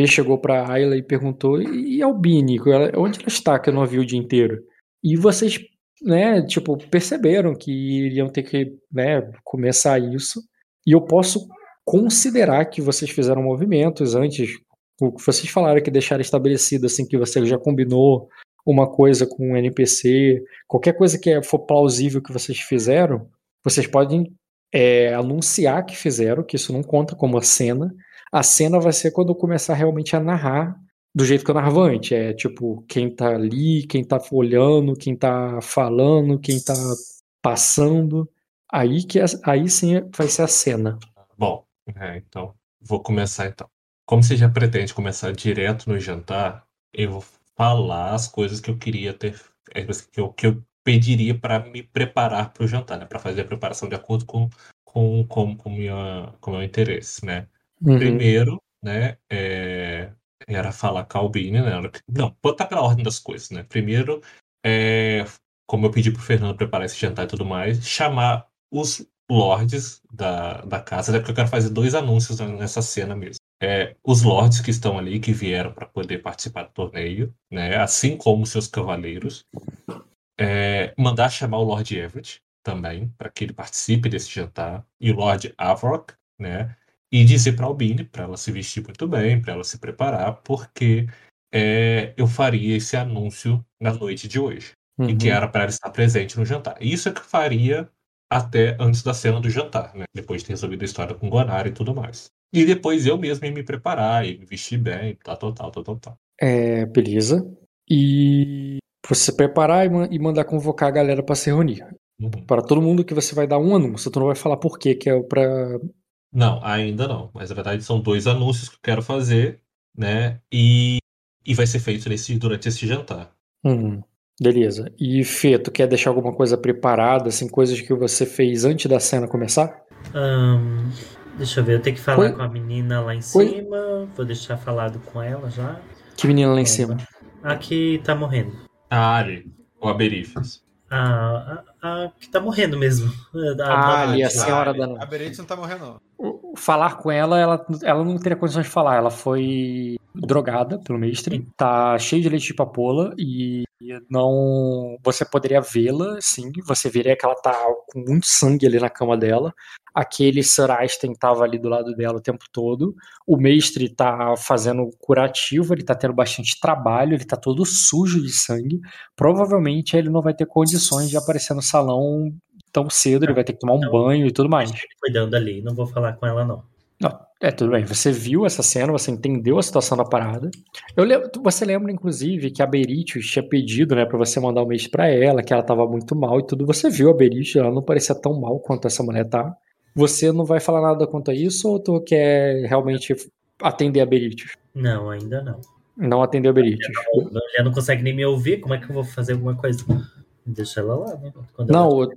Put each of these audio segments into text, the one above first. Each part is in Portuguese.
Ele chegou pra Ayla e perguntou: e Albini? Onde ela está que eu não a vi o dia inteiro? E vocês, né, tipo, perceberam que iriam ter que, né, começar isso. E eu posso considerar que vocês fizeram movimentos antes. O que vocês falaram que deixaram estabelecido, assim, que você já combinou uma coisa com um NPC, qualquer coisa que for plausível que vocês fizeram, vocês podem é, anunciar que fizeram, que isso não conta como a cena. A cena vai ser quando eu começar realmente a narrar do jeito que eu narrava antes. É tipo, quem tá ali, quem tá olhando, quem tá falando, quem tá passando. Aí, que, é, aí sim vai ser a cena. Bom, é, então, vou começar então. Como você já pretende começar direto no jantar, eu vou falar as coisas que eu queria ter, que eu, que eu pediria para me preparar para o jantar, né? Para fazer a preparação de acordo com com com, com minha com meu interesse, né? Uhum. Primeiro, né? É, era falar Albine, né? Não, botar pela ordem das coisas, né? Primeiro, é, como eu pedi pro Fernando preparar esse jantar e tudo mais, chamar os lords da, da casa, até porque eu quero fazer dois anúncios nessa cena mesmo. É, os lords que estão ali, que vieram para poder participar do torneio, né, assim como seus cavaleiros, é, mandar chamar o Lord Everett também, para que ele participe desse jantar, e o Lord Avrock, né, e dizer para Albine, para ela se vestir muito bem, para ela se preparar, porque é, eu faria esse anúncio na noite de hoje, uhum. e que uhum. era para ela estar presente no jantar. Isso é que eu faria até antes da cena do jantar, né? Depois de ter resolvido a história com Gonar e tudo mais. E depois eu mesmo ia me preparar e me vestir bem, tal, tal, tal, tal, tal. É, beleza. E você preparar e, mandar convocar a galera para se reunir. Uhum. Para todo mundo que você vai dar um anúncio, tu não vai falar por quê, que é para Não, ainda não. Mas na verdade são dois anúncios que eu quero fazer, né? E, e vai ser feito nesse, durante esse jantar. Uhum. Beleza. E Fê, tu quer deixar alguma coisa preparada, assim, coisas que você fez antes da cena começar? Um, deixa eu ver, eu tenho que falar Oi? com a menina lá em cima. Oi? Vou deixar falado com ela já. Que menina lá em cima? A que tá morrendo. A Ari, ou a Berifes. A, a, a, que tá morrendo mesmo. A, ah, ali, a senhora da. A Berifes não tá morrendo, não. Falar com ela, ela, ela não teria condições de falar. Ela foi drogada pelo mestre, tá cheio de leite de papoula e não. Você poderia vê-la, sim. Você veria que ela tá com muito sangue ali na cama dela. Aquele Sir Einstein tava ali do lado dela o tempo todo. O mestre tá fazendo curativo, ele tá tendo bastante trabalho, ele tá todo sujo de sangue. Provavelmente ele não vai ter condições de aparecer no salão tão cedo, ele vai ter que tomar um não, banho e tudo mais. Cuidando ali, não vou falar com ela não. Não, é, tudo bem. Você viu essa cena, você entendeu a situação da parada. Eu lembro, você lembra, inclusive, que a Beritius tinha pedido, né, pra você mandar um mês pra ela, que ela tava muito mal e tudo. Você viu a Beritius, ela não parecia tão mal quanto essa mulher tá. Você não vai falar nada quanto a isso ou tu quer realmente atender a Beritius? Não, ainda não. Não atendeu a Beritius. Ela não, consegue nem me ouvir, como é que eu vou fazer alguma coisa? Deixa ela lá, né? Quando não, ela...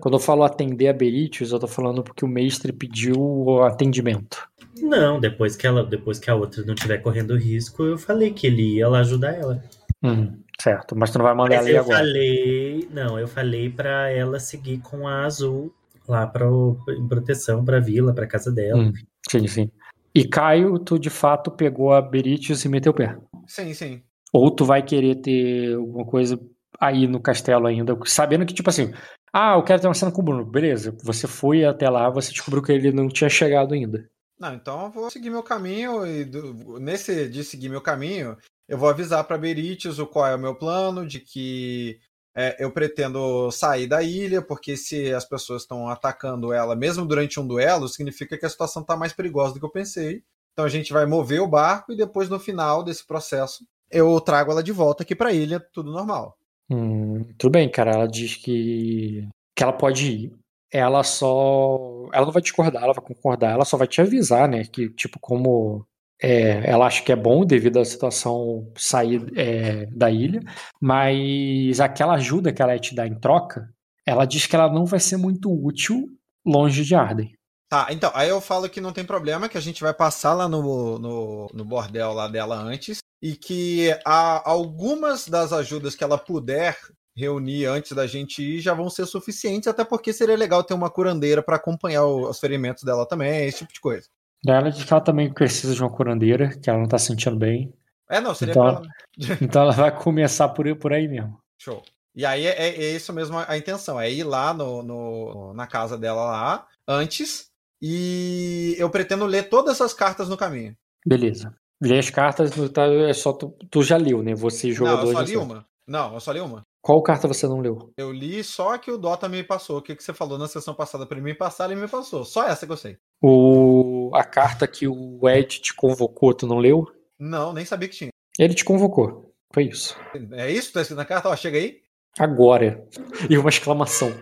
quando eu falo atender a Beritius, eu tô falando porque o mestre pediu o atendimento. Não, depois que ela, depois que a outra não tiver correndo risco, eu falei que ele ia lá ajudar ela. Hum, certo, mas tu não vai mandar mas ela eu agora. Falei, não, eu falei para ela seguir com a azul lá para em proteção para a vila, para casa dela. Hum, sim, sim. E Caio, tu de fato pegou a Beritius e meteu o pé. Sim, sim. Ou tu vai querer ter alguma coisa aí no castelo ainda, sabendo que, tipo assim, ah, eu quero ter uma cena com o Bruno. Beleza, você foi até lá, você descobriu que ele não tinha chegado ainda. Não, então eu vou seguir meu caminho e do, nesse de seguir meu caminho, eu vou avisar para Beritius o qual é o meu plano, de que é, eu pretendo sair da ilha, porque se as pessoas estão atacando ela, mesmo durante um duelo, significa que a situação está mais perigosa do que eu pensei. Então a gente vai mover o barco e depois no final desse processo eu trago ela de volta aqui para a ilha, tudo normal. Hum, tudo bem, cara. Ela diz que, que ela pode ir. Ela só. Ela não vai discordar, ela vai concordar, ela só vai te avisar, né? Que, tipo, como é, ela acha que é bom devido à situação sair é, da ilha, mas aquela ajuda que ela ia te dar em troca, ela diz que ela não vai ser muito útil longe de Arden. Tá, então, aí eu falo que não tem problema, que a gente vai passar lá no, no, no bordel lá dela antes, e que há algumas das ajudas que ela puder reunir antes da gente ir já vão ser suficientes, até porque seria legal ter uma curandeira para acompanhar os ferimentos dela também, esse tipo de coisa. Ela diz que ela também precisa de uma curandeira, que ela não tá sentindo bem. É, não, seria Então-. Então ela vai começar por, por aí mesmo. Show. E aí é, é- é isso mesmo a intenção, é ir lá no, no- na casa dela lá, antes, e eu pretendo ler todas essas cartas no caminho. Beleza. Lê as cartas, tá, é só tu, tu já leu, né? Você Não, jogador. eu só li uma. Não, eu só li uma. Qual carta você não leu? Eu li só que o Dota me passou. O que, que você falou na sessão passada pra mim passar, ele me passou. Só essa que eu sei. O, a carta que o Ed te convocou, tu não leu? Não, nem sabia que tinha. Ele te convocou. Foi isso. É isso? Tá escrito na carta? Ó, chega aí. Agora. E uma exclamação.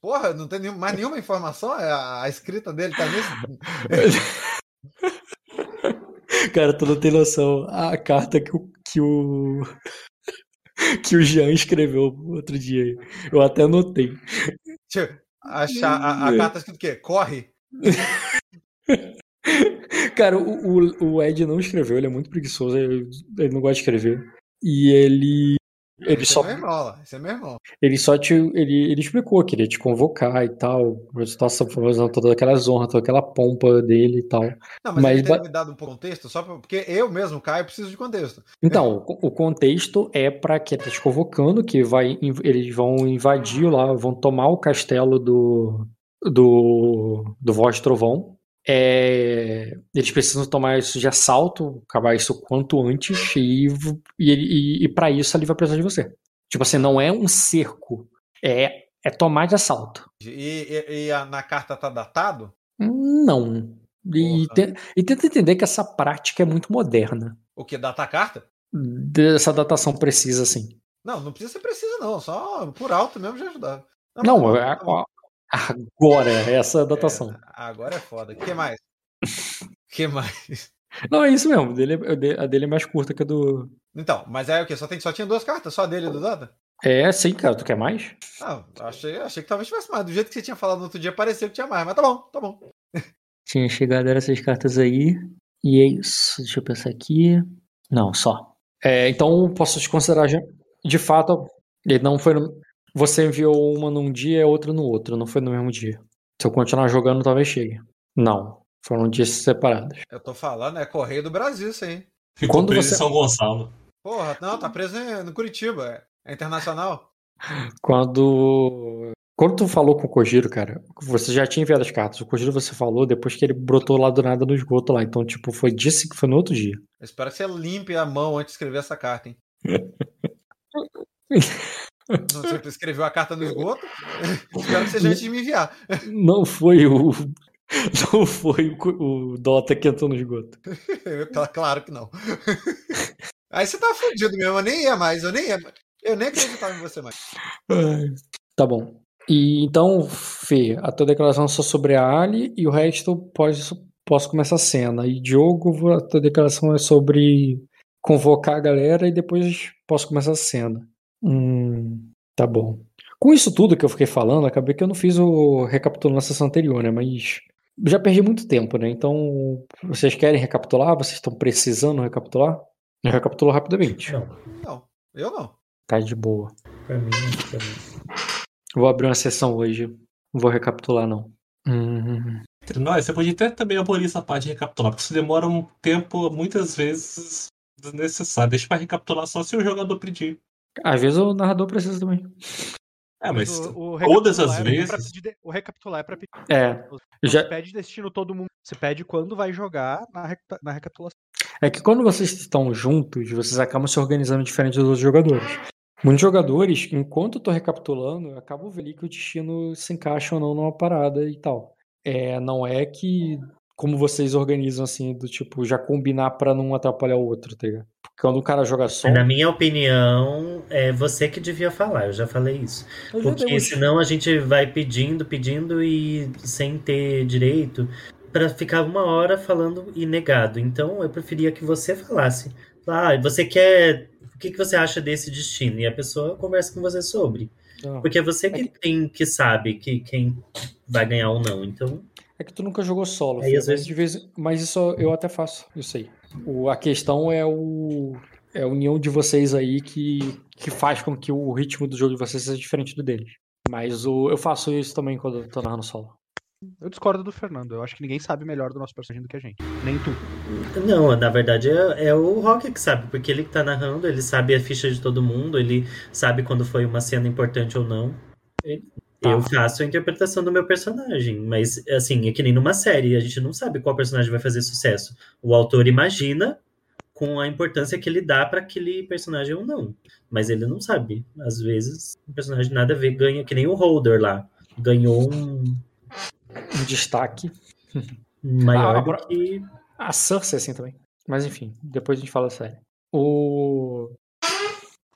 Porra, não tem mais nenhuma informação? A, a escrita dele tá nisso? Cara, tu não tem noção. A carta que o. Que o... Que o Jean escreveu outro dia. Eu até anotei. Deixa achar. A, a carta tá escrito o quê? Corre? Cara, o, o, o Ed não escreveu, ele é muito preguiçoso, ele, ele não gosta de escrever. E ele. Ele Esse só, é meu irmão. Esse é meu irmão. ele só te. Ele, ele explicou que ele ia te convocar e tal. Nossa, usando toda aquela honra, toda aquela pompa dele e tal. Não, mas, Mas ele tem me dado um contexto, só pra, porque eu mesmo, Caio, preciso de contexto. Então, o o contexto é para que tá te convocando, que vai, eles vão invadir lá, vão tomar o castelo do do, do Voz Trovão. É, eles precisam tomar isso de assalto, acabar isso o quanto antes, e, e, e, e para isso ele vai precisar de você. Tipo assim, não é um cerco, é, é tomar de assalto. E, a- na carta tá datado? Não. E, te- e tenta entender que essa prática é muito moderna. O que? Data a carta? Dessa datação precisa, assim. Não, não precisa ser preciso, não. Só por alto mesmo já ajudava. Não, mas- é- ó, agora, essa datação. É, agora é foda. O que mais? O que mais? Não, é isso mesmo. Dele, é- de- a dele é mais curta que a do. Então, mas é o quê? Só, tem, só tinha duas cartas, só a dele e do Data? É, sim, cara. Tu quer mais? Ah, achei, achei que talvez tivesse mais. Do jeito que você tinha falado no outro dia, pareceu que tinha mais. Mas tá bom, tá bom. Tinha chegado essas cartas aí. E é isso. Deixa eu pensar aqui. Não, só. É, então posso te considerar já. De fato, ele não foi. no- Você enviou uma num dia e a outra no outro. Não foi no mesmo dia. Se eu continuar jogando, talvez chegue. Não. Foram dias separados. Eu tô falando, é Correio do Brasil, isso aí. Ficou Quando preso você- em São Gonçalo. Porra, não, tá preso no Curitiba. É, é internacional. Quando. Quando tu falou com o Kojiro, cara, você já tinha enviado as cartas. O Kojiro você falou depois que ele brotou lá do nada no esgoto lá. Então, tipo, foi disse que foi no outro dia. Eu espero que você limpe a mão antes de escrever essa carta, hein? Não, Você escreveu a carta no esgoto? espero que seja antes de me enviar. Não foi o. Não foi o, o Dota que entrou no esgoto. Claro que não. Aí você tá fudido mesmo, eu nem ia mais, eu nem ia. Eu nem acreditava em você mais. Ai. Tá bom. E então, Fê, a tua declaração é só sobre a Ali e o resto pode, posso começar a cena. E Diogo, a tua declaração é sobre convocar a galera e depois posso começar a cena. Hum, tá bom. Com isso tudo que eu fiquei falando, acabei que eu não fiz o recapitulando na sessão anterior, né? Mas já perdi muito tempo, né? Então, vocês querem recapitular? Vocês estão precisando recapitular? Eu recapitulo rapidamente. Não, Não, eu não. Tá de boa. pra mim, pra mim. Vou abrir uma sessão hoje. Não vou recapitular, não. Hum, Entre nós, você pode até também abolir essa parte de recapitular, porque isso demora um tempo, muitas vezes, desnecessário. Deixa pra recapitular só se o jogador pedir. Às vezes o narrador precisa também. É, mas o, o todas as é pra vezes- pedir de- o recapitular é pra pedir. É, Não já- pede destino todo mundo. Você pede quando vai jogar na, na recapitulação. é que quando vocês estão juntos, vocês acabam se organizando diferente dos outros jogadores. Muitos jogadores, enquanto eu tô recapitulando, eu acabo vendo que o destino se encaixa ou não numa parada e tal. É, não é que como vocês organizam assim, do tipo, já combinar pra não atrapalhar o outro, tá ligado? Quando o cara joga só. Na minha opinião, é você que devia falar, eu já falei isso. Eu Porque senão a gente vai pedindo, pedindo e sem ter direito pra ficar uma hora falando e negado. Então eu preferia que você falasse. Ah, você quer. O que, que você acha desse destino? E a pessoa conversa com você sobre. Não. Porque é você que tem que sabe que quem vai ganhar ou não. Então, É que tu nunca jogou solo, Aí, às mas, vezes- de vez, mas isso eu até faço, isso aí. O, a questão é o é a união de vocês aí que, que faz com que o ritmo do jogo de vocês seja diferente do deles. Mas o, eu faço isso também quando eu tô narrando solo. Eu discordo do Fernando. Eu acho que ninguém sabe melhor do nosso personagem do que a gente. Nem tu. Não, na verdade é, é o Rock que sabe, porque ele que tá narrando, ele sabe a ficha de todo mundo, ele sabe quando foi uma cena importante ou não. Ele- Tá. Eu faço a interpretação do meu personagem, mas assim, é que nem numa série, a gente não sabe qual personagem vai fazer sucesso. O autor imagina com a importância que ele dá para aquele personagem ou não, mas ele não sabe. Às vezes, o personagem nada a ver ganha, que nem o Holder lá, ganhou um Um destaque. maior Ah, do agora- que A Cersei assim também. Mas enfim, depois a gente fala sério. O.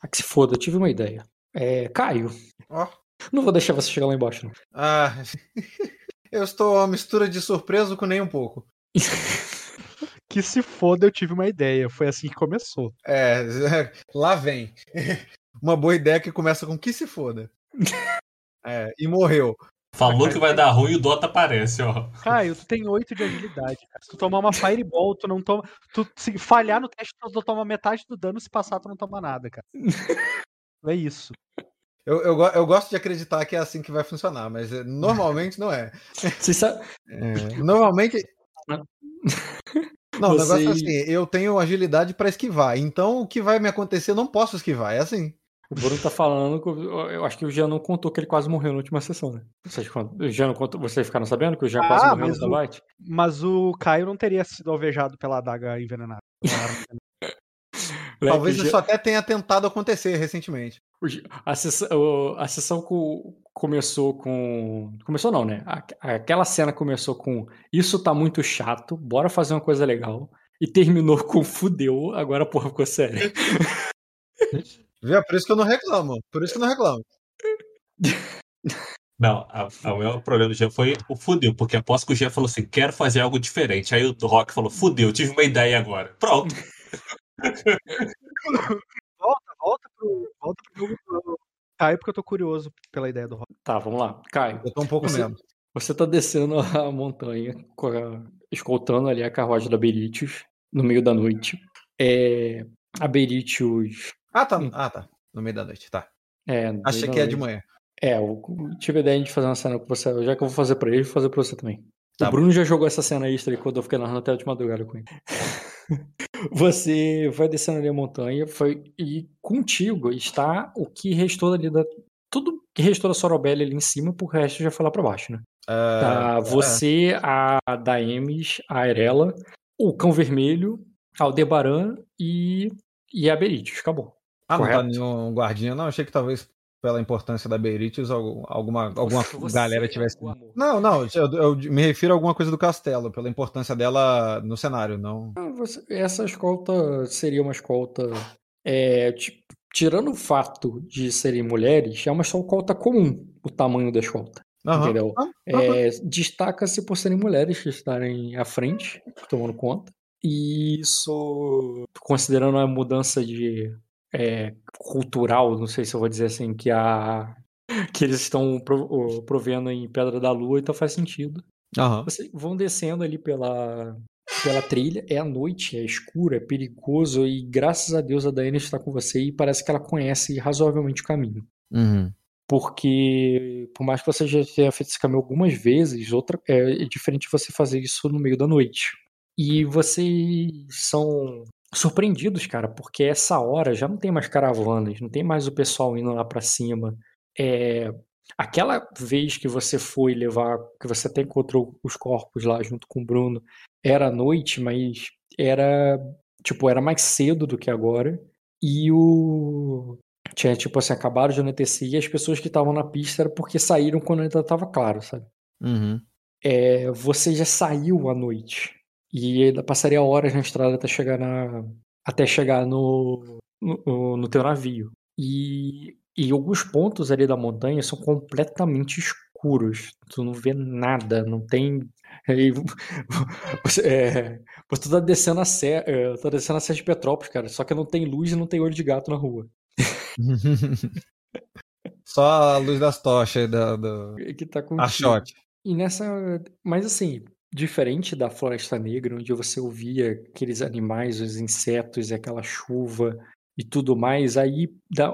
Ah, que se foda, eu tive uma ideia. É. Caio. Ó. Não vou deixar você chegar lá embaixo, não. Ah, eu estou uma mistura de surpreso com nem um pouco. Que se foda, eu tive uma ideia. Foi assim que começou. É, lá vem. Uma boa ideia que começa com que se foda. É, e morreu. Falou que vai dar ruim e o Dota aparece, ó. Caio, tu tem 8 de agilidade, cara. Se tu tomar uma Fireball, tu não toma. Tu se falhar no teste, tu toma metade do dano, se passar, tu não toma nada, cara. É isso. Eu, eu, eu gosto de acreditar que é assim que vai funcionar, mas é, normalmente não é. Você sabe. É, Normalmente. Não, o Você- negócio é assim, eu tenho agilidade pra esquivar, então o que vai me acontecer eu não posso esquivar, é assim. O Bruno tá falando. que eu- acho que o Jean não contou que ele quase morreu na última sessão, né? Vocês, o Jean não contou, vocês ficaram sabendo que o Jean quase Ah, morreu no o- combate? Mas o Caio não teria sido alvejado pela adaga envenenada. Moleque, Talvez isso até tenha tentado acontecer recentemente. A sessão, a sessão co- começou com. Começou não, né? Aquela cena começou com Isso tá muito chato, bora fazer uma coisa legal. E terminou com fudeu, agora a porra ficou séria. Viu? É por isso que eu não reclamo. Por isso que eu não reclamo. Não, a- a- o maior problema do Jean foi o fudeu, porque aposto que o Jean falou assim: quero fazer algo diferente. Aí o Rock falou: fudeu, tive uma ideia agora. Pronto. Volta, volta pro, volta pro jogo do Caio, porque eu tô curioso pela ideia do Rock. Tá, vamos lá. Caio, Eu tô um pouco Você- menos. você tá descendo a montanha, escoltando ali a carruagem da Beritius no meio da noite. É, a Beritius. Ah, tá. Ah, tá. No meio da noite, tá. É, Achei que é de manhã. É, eu tive a ideia de fazer uma cena com você. Já que eu vou fazer pra ele, vou fazer pra você também. Tá o Bruno já jogou essa cena extra aí quando eu fiquei narrando até de madrugada com ele. você vai descendo ali a montanha foi, e contigo está o que restou ali da. Tudo que restou da Sorobelli ali em cima, pro resto já foi lá pra baixo, né? Tá Ah, você, a Daemis, a Arela, o Cão Vermelho, a Aldebaran e, e a Beritius. Acabou. Ah, não tá correto. nenhum guardinha, não. Achei que talvez pela importância da Beiritius al- alguma, alguma Você galera é tivesse. Não, não, eu, eu me refiro a alguma coisa do castelo, pela importância dela no cenário, não. Ah, Essa escolta seria uma escolta. é, ti- tirando o fato de serem mulheres, é uma escolta comum o tamanho da escolta. Aham. Entendeu? Aham. É, Destaca-se por serem mulheres que estarem à frente, tomando conta. E isso, considerando a mudança de é, cultural, não sei se eu vou dizer assim, que a que eles estão provendo em Pedra da Lua, então faz sentido. Aham. Vocês vão descendo ali pela, pela trilha, é à noite, é escuro, é perigoso, e graças a Deus a Daiane está com você e parece que ela conhece razoavelmente o caminho. Uhum. Porque, por mais que você já tenha feito esse caminho algumas vezes, outra é, é diferente você fazer isso no meio da noite. E vocês são surpreendidos, cara, porque essa hora já não tem mais caravanas, não tem mais o pessoal indo lá pra cima. É, aquela vez que você foi levar, que você até encontrou os corpos lá junto com o Bruno, era noite, mas era tipo, era mais cedo do que agora. E o tinha tipo assim, acabaram de anoitecer e as pessoas que estavam na pista era porque saíram quando ainda estava claro, sabe? Uhum. É, você já saiu à noite e ainda passaria horas na estrada até chegar na até chegar no no, no teu navio. E, e alguns pontos ali da montanha são completamente escuros. Tu não vê nada, não tem aí, você, é, você tá descendo a serra, é, tá descendo a serra de Petrópolis, cara, só que não tem luz e não tem olho de gato na rua. Só a luz das tochas da, do... Que tá a contigo. shot. E nessa. Mas assim, diferente da Floresta Negra, onde você ouvia aqueles animais, os insetos e aquela chuva e tudo mais, aí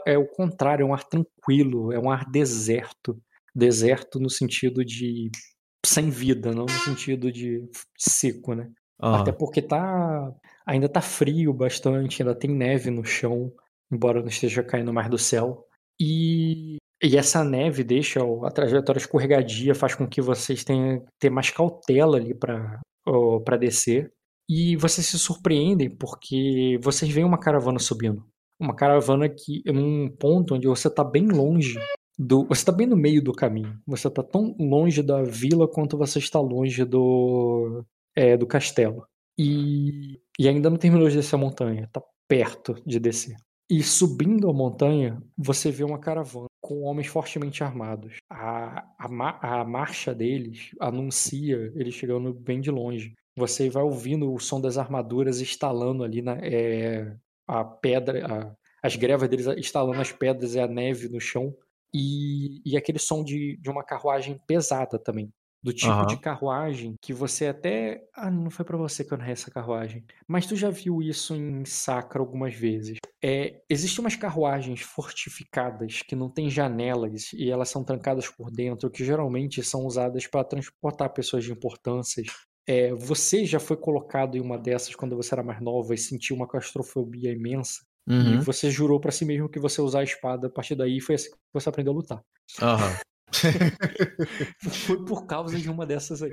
é o contrário, é um ar tranquilo, é um ar deserto. Deserto no sentido de sem vida, não no sentido de seco, né? Aham. Até porque tá ainda tá frio bastante, ainda tem neve no chão, embora não esteja caindo mais do céu. E, e essa neve deixa a trajetória escorregadia, faz com que vocês tenham ter mais cautela ali para descer. E vocês se surpreendem porque vocês veem uma caravana subindo. Uma caravana que num ponto onde você tá bem longe do, você tá bem no meio do caminho. Você tá tão longe da vila quanto você está longe do é, do castelo. E, e ainda não terminou de descer a montanha, tá perto de descer. E subindo a montanha, você vê uma caravana com homens fortemente armados. A, a, a marcha deles anuncia eles chegando bem de longe. Você vai ouvindo o som das armaduras estalando ali na é, a pedra, a- as grevas deles estalando as pedras e a neve no chão. E, e aquele som de, de uma carruagem pesada também. Do tipo Aham. de carruagem que você até. Ah, não foi pra você que eu narrei essa carruagem. Mas tu já viu isso em Sacra algumas vezes. É, existem umas carruagens fortificadas que não têm janelas e elas são trancadas por dentro, que geralmente são usadas para transportar pessoas de importâncias. É, você já foi colocado em uma dessas quando você era mais nova e sentiu uma claustrofobia imensa. E Uhum. você jurou pra si mesmo que você usar a espada a partir daí e foi assim que você aprendeu a lutar. Aham. Foi por causa de uma dessas aí.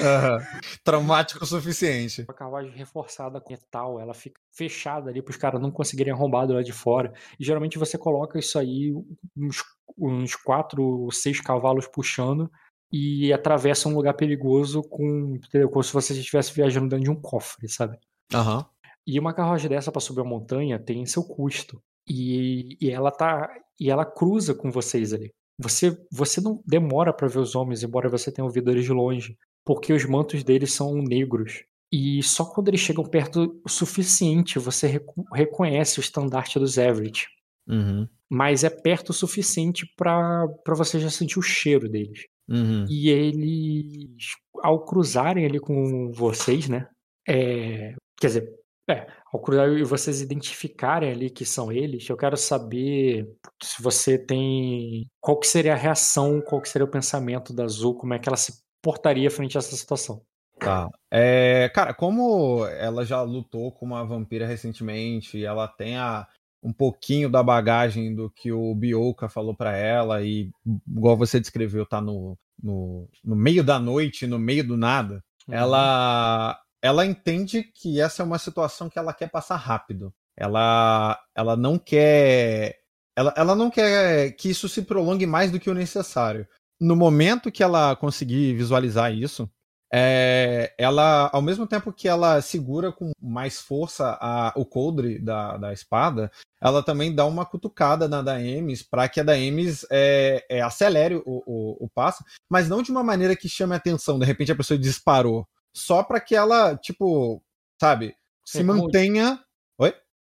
Aham. Traumático o suficiente. Uma carruagem reforçada com metal, ela fica fechada ali para os caras não conseguirem arrombar do lado de fora. E geralmente você coloca isso aí, uns, uns quatro ou seis cavalos puxando, e atravessa um lugar perigoso com, entendeu? como se você estivesse viajando dentro de um cofre, sabe? Aham. E uma carruagem dessa para subir a montanha tem seu custo. E, e ela tá e ela cruza com vocês ali. Você você não demora para ver os homens, embora você tenha ouvido eles de longe, porque os mantos deles são negros. E só quando eles chegam perto o suficiente você reco- reconhece o estandarte dos Everett. Uhum. Mas é perto o suficiente para você já sentir o cheiro deles. Uhum. E eles, ao cruzarem ali com vocês, né? é, quer dizer, é, ao cruzar e vocês identificarem ali que são eles, eu quero saber se você tem. Qual que seria a reação, qual que seria o pensamento da Azul, como é que ela se portaria frente a essa situação. Tá. É, cara, como ela já lutou com uma vampira recentemente ela tem a, um pouquinho da bagagem do que o Bioka falou pra ela e igual você descreveu, tá no, no, no meio da noite, no meio do nada, Uhum. ela ela entende que essa é uma situação que ela quer passar rápido. Ela ela não quer ela, ela não quer que isso se prolongue mais do que o necessário. No momento que ela conseguir visualizar isso, é, ela, ao mesmo tempo que ela segura com mais força a- o coldre da, da espada, ela também dá uma cutucada na Daemis para que a Daemis é, é, acelere o, o, o passo, mas não de uma maneira que chame a atenção. De repente a pessoa disparou, só para que ela, tipo, sabe, se É, como- mantenha.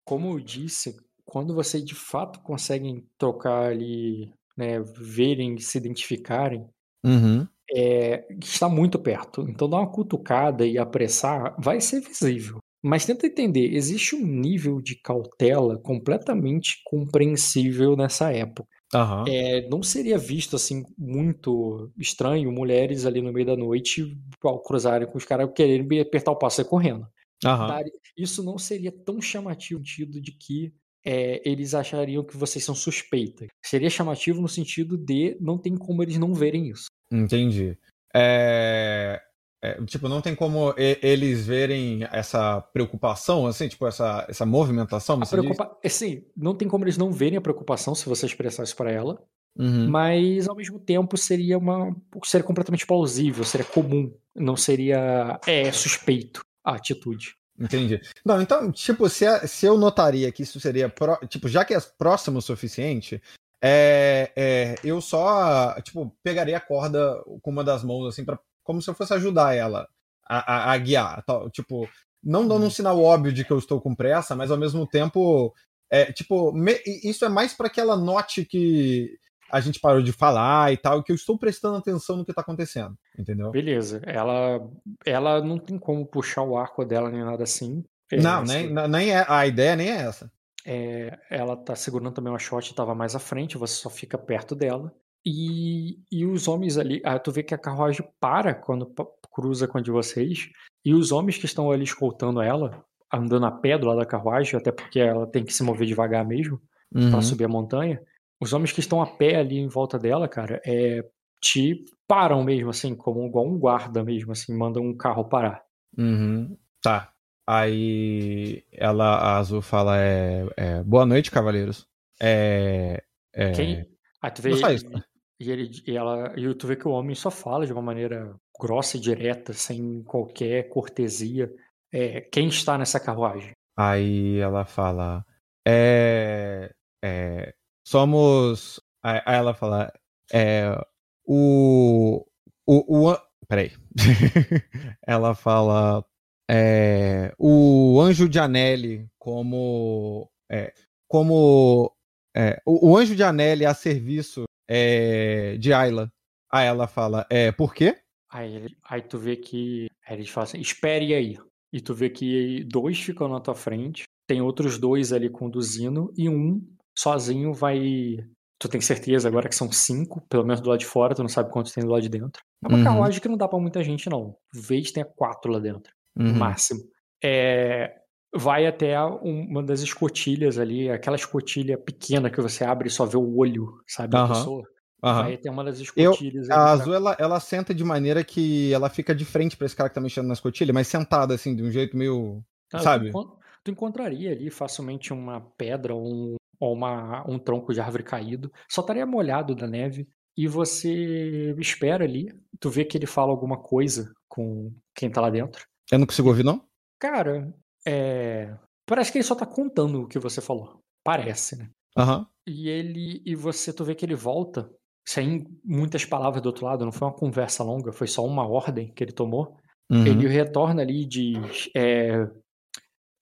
Como eu disse, quando vocês de fato conseguem trocar ali, né, verem, se identificarem, Uhum, é, está muito perto. Então dar uma cutucada e apressar vai ser visível. Mas tenta entender, existe um nível de cautela completamente compreensível nessa época. Aham, É, não seria visto assim muito estranho mulheres ali no meio da noite ao cruzarem com os caras querendo apertar o passo e correndo. Daria- Isso não seria tão chamativo no sentido de que é, eles achariam que vocês são suspeitas. Seria chamativo no sentido de não tem como eles não verem isso. Entendi. É, é, tipo, não tem como eles verem essa preocupação, assim, tipo, essa, essa movimentação, você preocupa... Assim, não tem como eles não verem a preocupação se você expressar isso para ela, Uhum. mas ao mesmo tempo seria uma seria completamente plausível, seria comum, não seria é suspeito a atitude. Entendi. Não, então, tipo, se, a- se eu notaria que isso seria, pró- tipo, já que é próximo o suficiente, é, é, eu só, tipo, pegaria a corda com uma das mãos, assim, pra, como se eu fosse ajudar ela a, a- a guiar, tal, tipo, não dando um Uhum. sinal óbvio de que eu estou com pressa, mas ao mesmo tempo, é, tipo, me- isso é mais para que ela note que a gente parou de falar e tal, que eu estou prestando atenção no que tá acontecendo, entendeu? Beleza, ela ela não tem como puxar o arco dela nem nada assim. É, Não, nem, nem é, a ideia nem é essa. É, ela tá segurando também uma shot e tava mais à frente, você só fica perto dela. E, e os homens ali, ah, tu vê que a carruagem para quando cruza com a de vocês, e os homens que estão ali escoltando ela, andando a pé do lado da carruagem, até porque ela tem que se mover devagar mesmo, Uhum. pra subir a montanha, os homens que estão a pé ali em volta dela, cara, é, te param mesmo, assim, como igual um guarda mesmo, assim, mandam um carro parar. Uhum. Tá. Aí ela, a Azul fala: é, é, Boa noite, cavaleiros. É. é... Quem? Aí tu vê Não só isso. E, ele, e, ela, e tu vê que o homem só fala de uma maneira grossa e direta, sem qualquer cortesia. É, quem está nessa carruagem? Aí ela fala: É. é somos. Aí ela fala: É. O. O. o peraí. ela fala. É, o Anjo de Anelli como. É, como. É, o, o Anjo de Anelli a serviço é, de Ayla. Aí ela fala: É, por quê? Aí, aí tu vê que. Aí eles falam assim: espere aí. E tu vê que dois ficam na tua frente, tem outros dois ali conduzindo, e um sozinho vai. Tu tem certeza agora que são cinco, pelo menos do lado de fora, tu não sabe quantos tem do lado de dentro. É uma Uhum. carruagem que não dá pra muita gente, não. Vez tem quatro lá dentro. no Uhum. máximo. É, vai até um- uma das escotilhas ali, aquela escotilha pequena que você abre e só vê o olho, sabe, da Aham, pessoa. Aham. Vai até uma das escotilhas. ali A pra- Azul, ela, ela senta de maneira que ela fica de frente pra esse cara que tá mexendo na escotilha, mas sentada, assim, de um jeito meio. Ah, sabe? Tu, tu encontraria ali facilmente uma pedra ou, um, ou uma, um tronco de árvore caído. Só estaria molhado da neve. E você espera ali. Tu vê que ele fala alguma coisa com quem tá lá dentro. Eu não consigo ouvir, não? Cara, é. Parece que ele só tá contando o que você falou. Parece, né? Aham. E ele. E você, tu vê que ele volta. Sem muitas palavras do outro lado, não foi uma conversa longa, foi só uma ordem que ele tomou. Uhum. Ele retorna ali e diz: é,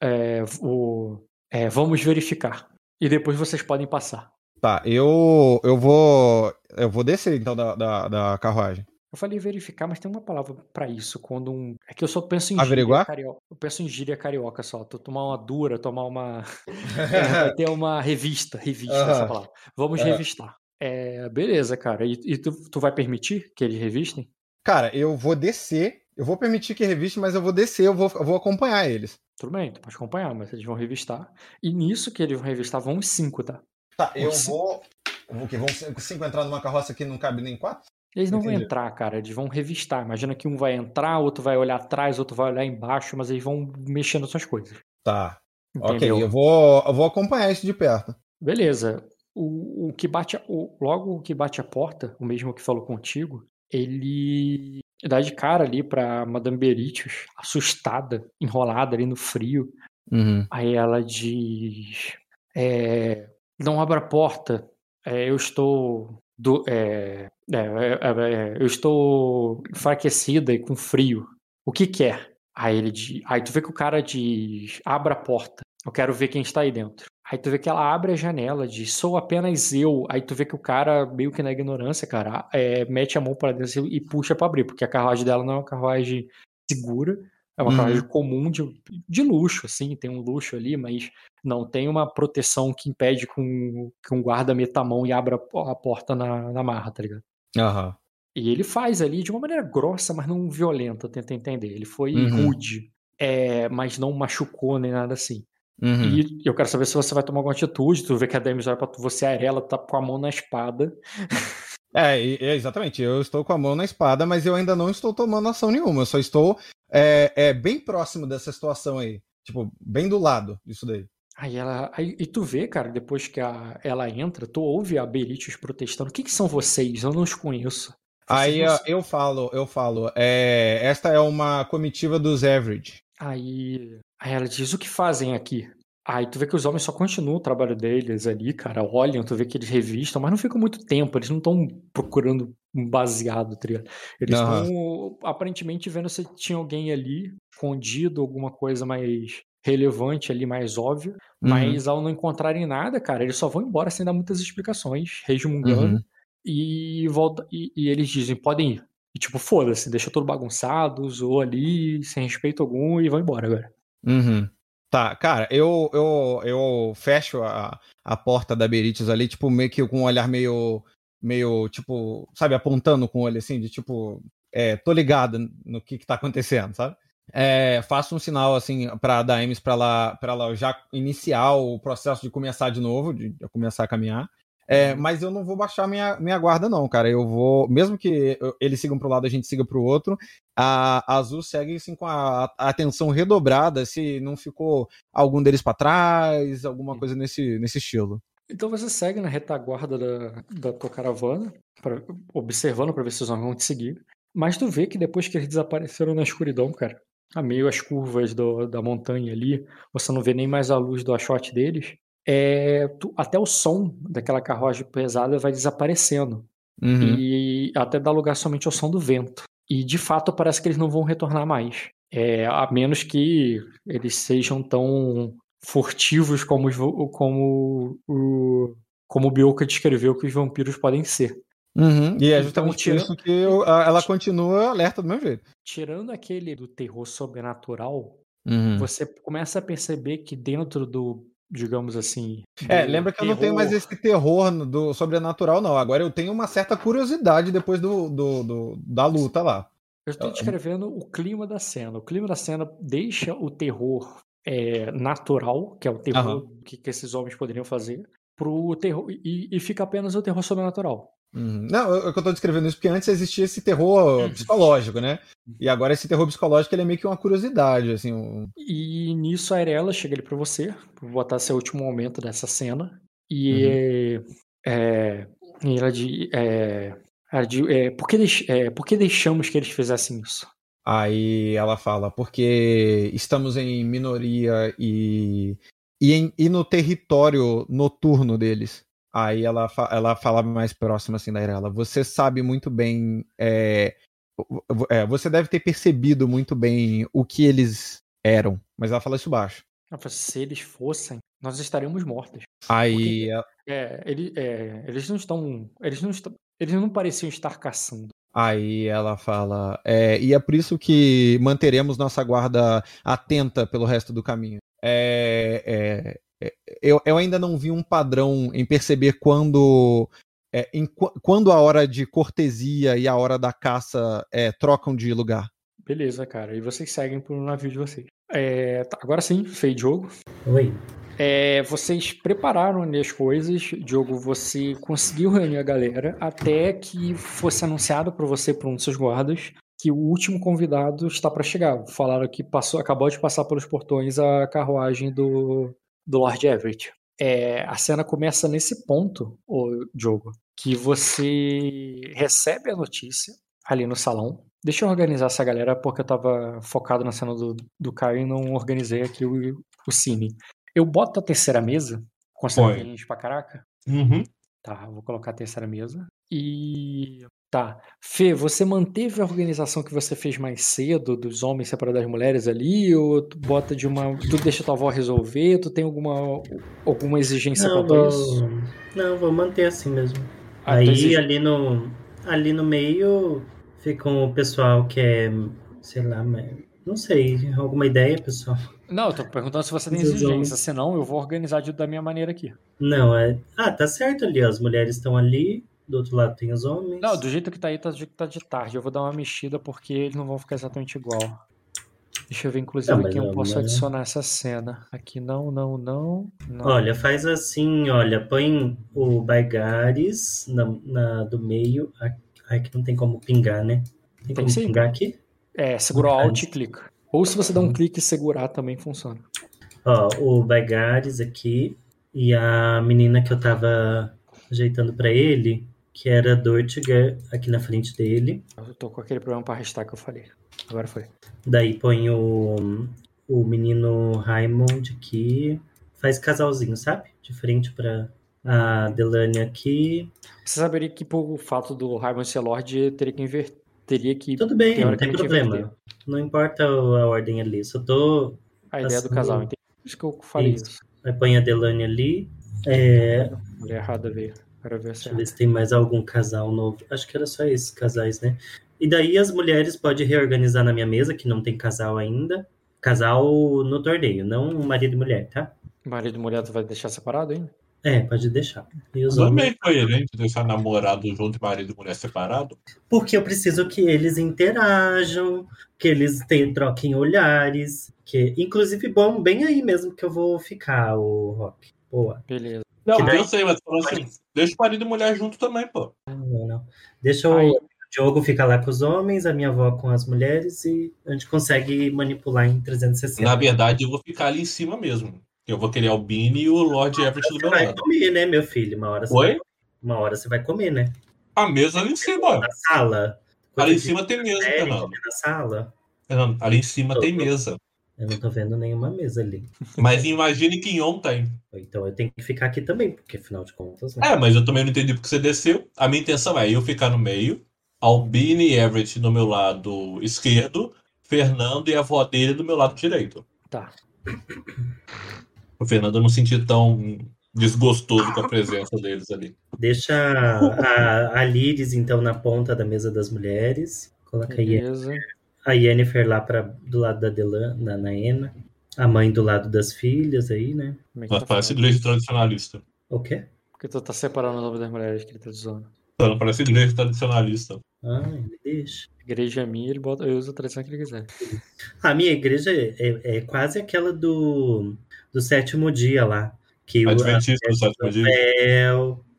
é, o, é, Vamos verificar. E depois vocês podem passar. Tá, eu. Eu vou. Eu vou descer então da, da, da carruagem. Eu falei verificar, mas tem uma palavra pra isso. Quando um. É que eu só penso em Averiguar? gíria carioca. Eu penso em gíria carioca só. Tu tomar uma dura, tomar uma. É, ter uma revista. Revista, essa Aham. palavra. Vamos É. revistar. É, beleza, cara. E, e tu, tu vai permitir que eles revistem? Cara, eu vou descer. Eu vou permitir que reviste, mas eu vou descer, eu vou, eu vou acompanhar eles. Tudo bem, tu pode acompanhar, mas eles vão revistar. E nisso que eles vão revistar, vão os cinco, tá? Tá, eu vou. O que? Vão cinco, cinco entrar numa carroça que não cabe nem quatro? Eles não vão Entendi. entrar, cara, eles vão revistar. Imagina que um vai entrar, outro vai olhar atrás, outro vai olhar embaixo, mas eles vão mexendo suas coisas. Tá. Entendeu? Ok, eu vou, eu vou acompanhar isso de perto. Beleza. O, o que bate a- o, logo o que bate a porta, o mesmo que falou contigo, ele dá de cara ali pra Madame Beritius, assustada, enrolada ali no frio. Uhum. Aí ela diz: é, Não abra a porta, é, eu estou. Do- é, é, é, é, eu estou enfraquecida e com frio. O que quer? Aí ele diz, aí tu vê que o cara diz: Abra a porta, eu quero ver quem está aí dentro. Aí tu vê que ela abre a janela, diz: Sou apenas eu. Aí tu vê que o cara, meio que na ignorância, cara, é, mete a mão para dentro e puxa pra abrir, porque a carruagem dela não é uma carruagem segura. É uma Uhum. carruagem comum de, de luxo, assim, tem um luxo ali, mas não tem uma proteção que impede com, que um guarda meta a mão e abra a porta na, na marra, tá ligado? Aham. E ele faz ali de uma maneira grossa, mas não violenta, tenta entender. Ele foi Uhum. rude, é, mas não machucou nem nada assim. Uhum. E eu quero saber se você vai tomar alguma atitude. Tu vê que a Demis olha pra tu, você é ela, tá com a mão na espada. É, é, exatamente. Eu estou com a mão na espada, mas eu ainda não estou tomando ação nenhuma. Eu só estou é, é, bem próximo dessa situação aí. Tipo, bem do lado disso daí. Aí ela. Aí, e tu vê, cara, depois que a- ela entra, tu ouve a Beritius protestando. O que, que são vocês? Eu não os conheço. Aí eu falo, eu falo, é, esta é uma comitiva dos Average. Aí, aí ela diz: O que fazem aqui? Aí tu vê que os homens só continuam o trabalho deles ali, cara. Olham, tu vê que eles revistam, mas não ficam muito tempo. Eles não estão procurando um baseado, tá ligado? Eles estão aparentemente vendo se tinha alguém ali escondido, alguma coisa mais relevante ali, mais óbvia. Uhum. Mas ao não encontrarem nada, cara, eles só vão embora sem dar muitas explicações, resmungando. Uhum. E, volta, e, e eles dizem: podem ir. E tipo, foda-se, deixa tudo bagunçado, zoou ali, sem respeito algum, e vão embora agora. Uhum. Tá, cara, eu, eu, eu fecho a, a porta da Berites ali, tipo, meio que com um olhar meio, meio, tipo, sabe, apontando com o olho assim, de tipo, é, tô ligado no que, que tá acontecendo, sabe? É, faço um sinal assim para a Daemis para ela, pra ela já iniciar o processo de começar de novo, de, de começar a caminhar. É, mas eu não vou baixar minha, minha guarda, não, cara. Eu vou. Mesmo que eles sigam para um lado a gente siga para o outro, a, a, Azul segue assim, com a, a, atenção redobrada, se não ficou algum deles para trás, alguma coisa nesse, nesse estilo. Então você segue na retaguarda da, da tua caravana, pra, observando para ver se os homens vão te seguir. Mas tu vê que depois que eles desapareceram na escuridão, cara, a meio as curvas do, da montanha ali, você não vê nem mais a luz do achote deles. É, tu, até o som daquela carruagem pesada vai desaparecendo. Uhum. E até dá lugar somente ao som do vento. E de fato parece que eles não vão retornar mais. É, a menos que eles sejam tão furtivos como, como, o, como o Bioka descreveu que os vampiros podem ser. Uhum. E é então, justamente então, isso que eu, ela continua alerta do meu jeito. Tirando aquele do terror sobrenatural, uhum. você começa a perceber que dentro do, digamos assim. É, lembra que terror... eu não tenho mais esse terror do sobrenatural, não. Agora eu tenho uma certa curiosidade depois do, do, do da luta lá. Eu estou descrevendo o clima da cena. O clima da cena deixa o terror é, natural, que é o terror uhum. que, que, esses homens poderiam fazer, pro terror e, e fica apenas o terror sobrenatural. Uhum. Não, eu, eu tô descrevendo isso porque antes existia esse terror uhum. psicológico, né? E agora esse terror psicológico ele é meio que uma curiosidade, assim. Um... E nisso a Arela chega ali pra você, pra botar seu último momento dessa cena. E uhum. é, ela de, é, ela de é, por, que deix, é, por que deixamos que eles fizessem isso? Aí ela fala, porque estamos em minoria e, e, em, e no território noturno deles. Aí ela, ela fala mais próxima assim da Irela. Você sabe muito bem. É, é, você deve ter percebido muito bem o que eles eram. Mas ela fala isso baixo. Se eles fossem, nós estaríamos mortos. Aí. Porque, é, ele, é, eles não estão. Eles não estão. Eles não pareciam estar caçando. Aí ela fala. É, e é por isso que manteremos nossa guarda atenta pelo resto do caminho. É, é, eu, eu ainda não vi um padrão em perceber quando é, em, quando a hora de cortesia e a hora da caça é, trocam de lugar. Beleza, cara. E vocês seguem pro navio de vocês. É, tá, agora sim, feio jogo. Oi. É, vocês prepararam ali as coisas, Diogo. Você conseguiu reunir a galera até que fosse anunciado para você por um dos seus guardas que o último convidado está para chegar. Falaram que passou, acabou de passar pelos portões a carruagem do, do Lord Everett. É, a cena começa nesse ponto, o Diogo, que você recebe a notícia ali no salão. Deixa eu organizar essa galera, porque eu tava focado na cena do, do Caio e não organizei aqui o, o cine. Eu boto a terceira mesa, considerando gente pra caraca. Uhum. Tá, vou colocar a terceira mesa. E Tá. Fê, você manteve a organização que você fez mais cedo, dos homens separados das mulheres ali, ou tu bota de uma. Tu deixa tua avó resolver? Tu tem alguma, alguma exigência não, quanto vou... isso? Não, vou manter assim mesmo. Ah, Aí exig... ali no. Ali no meio fica o pessoal que é. Sei lá, não sei. Alguma ideia, pessoal? Não, eu tô perguntando se você tem exigência, senão eu vou organizar de, da minha maneira aqui. Não, é. Ah, tá certo ali, as mulheres estão ali, do outro lado tem os homens. Não, do jeito que tá aí, tá, tá de tarde. Eu vou dar uma mexida porque eles não vão ficar exatamente igual. Deixa eu ver, inclusive, não, quem eu posso adicionar essa cena. Aqui não, não, não, não. Olha, faz assim, olha, põe o Baigares na, na, do meio. Ai, que não tem como pingar, né? Tem, tem como sim. pingar aqui? É, segura o Alt e clica. Ou se você dá um clique e segurar, também funciona. Ó, o Baigares aqui e a menina que eu tava ajeitando para ele, que era Dortiger aqui na frente dele. Eu tô com aquele problema para arrastar que eu falei. Agora foi. Daí põe o, o menino Raymond aqui. Faz casalzinho, sabe? De frente para a Delane aqui. Você saberia que por fato do Raymond ser Lorde, teria que inverter. Teria que. Tudo bem, não tem problema. Inverter. Não importa a ordem ali. Só tô. A ideia do casal, entendi. Por isso que eu falei isso. isso. Aí põe a Delane ali. É... Mulher errada veio. Quero ver, Deixa eu ver se tem mais algum casal novo. Acho que era só esses casais, né? E daí as mulheres podem reorganizar na minha mesa, que não tem casal ainda. Casal no torneio, não marido e mulher, tá? Marido e mulher tu vai deixar separado ainda? É, pode deixar. E os homens. também hein? De deixar namorado junto e marido e mulher separado. Porque eu preciso que eles interajam, que eles tenham, troquem olhares. Que, inclusive, bom, bem aí mesmo que eu vou ficar, o Rock. Boa. Beleza. Não, daí- eu sei, mas falando assim, deixa o marido e mulher junto também, pô. Não, não. Deixa o. Diogo ficar lá com os homens, a minha avó com as mulheres e a gente consegue manipular em 360. Na verdade, eu vou ficar ali em cima mesmo. Eu vou querer Albini e o Lord Everett do Você meu vai lado. comer, né, meu filho? Uma hora você, Oi? vai, uma hora você vai comer, né? A mesa ali em cima. Na sala. Ali em cima tem mesa, Fernando. comer na sala. Fernando, ali em cima tem mesa. Eu não tô vendo nenhuma mesa ali. Mas imagine que em on tem. Então eu tenho que ficar aqui também, porque afinal de contas, né? É, mas eu também não entendi porque você desceu. A minha intenção é eu ficar no meio, Albini e Everett do meu lado esquerdo, Fernando e a avó dele do meu lado direito. Tá. O Fernando eu não senti tão desgostoso com a presença deles ali. Deixa a, a Liris, então, na ponta da mesa das mulheres. Coloca Beleza. A Yennefer lá pra, do lado da Delan, na Naena. A mãe do lado das filhas aí, né? Como é que Mas tá parece falando? igreja tradicionalista. O quê? Porque tu tá separando os homens das mulheres que ele tá usando. Não, parece igreja tradicionalista. Ai, me deixa. Igreja é minha, ele bota, eu uso a tradição que ele quiser. A minha igreja é, é- é quase aquela do, do sétimo dia lá. Que o, Adventista do sétimo dia.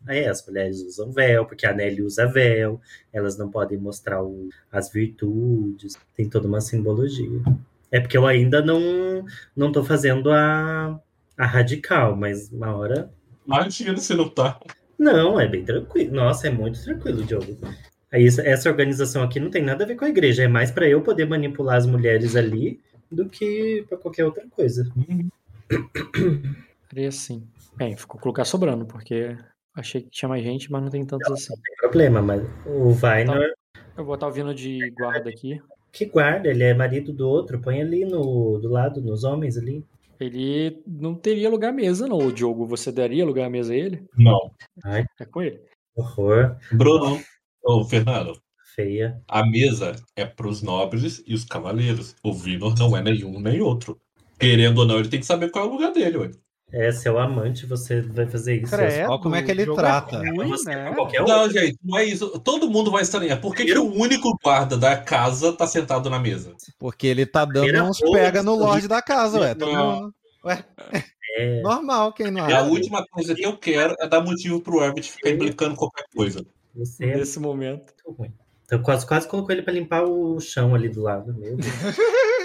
É, as mulheres usam véu, porque a Nelly usa véu, elas não podem mostrar o- as virtudes, tem toda uma simbologia. É porque eu ainda não, não tô fazendo a, a radical, mas uma hora. Imagina se não tá. Não, é bem tranquilo. Nossa, é muito tranquilo, Diogo. Aí, essa- essa organização aqui não tem nada a ver com a igreja, é mais para eu poder manipular as mulheres ali do que para qualquer outra coisa. Faria assim. Bem, ficou colocar sobrando, porque achei que tinha mais gente, mas não tem tantos assim. Não tem problema, mas o Vainor, Eu vou botar o Vino de guarda aqui. que guarda, ele é marido do outro, põe ali no, do lado, nos homens ali. Ele não teria lugar à mesa, não. O Diogo, você daria lugar à mesa a ele? Não. É com ele. Horror, Bruno, ô Fernando, feia. a mesa é pros nobres e os cavaleiros. O Vinor não é nenhum nem outro. Querendo ou não, ele tem que saber qual é o lugar dele, ué. É seu amante, você vai fazer isso. Credo, Olha como é que ele trata. É ruim, né? qualquer Não, outro. gente, não é isso. Todo mundo vai estranhar. Por que, que o único guarda da casa tá sentado na mesa? Porque ele tá dando uns pega no Lorde da casa, ué. Todo mundo- Ué, É, normal, quem não E a última coisa que eu quero é dar motivo pro Herbert ficar implicando qualquer coisa. você é Nesse momento. muito ruim. Então quase, quase colocou ele pra limpar o chão ali do lado. Meu Deus.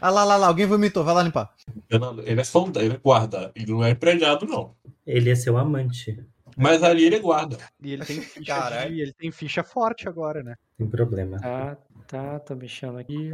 Ah lá, lá, lá, alguém vomitou, vai lá limpar. Fernando, Ele é solda, ele é guarda. Ele não é empregado, não. Ele é seu amante. Mas ali ele é guarda. E ele tem ficha, Caralho. de- ele tem ficha forte agora, né? Tem problema. Tá, tá, tá mexendo aqui.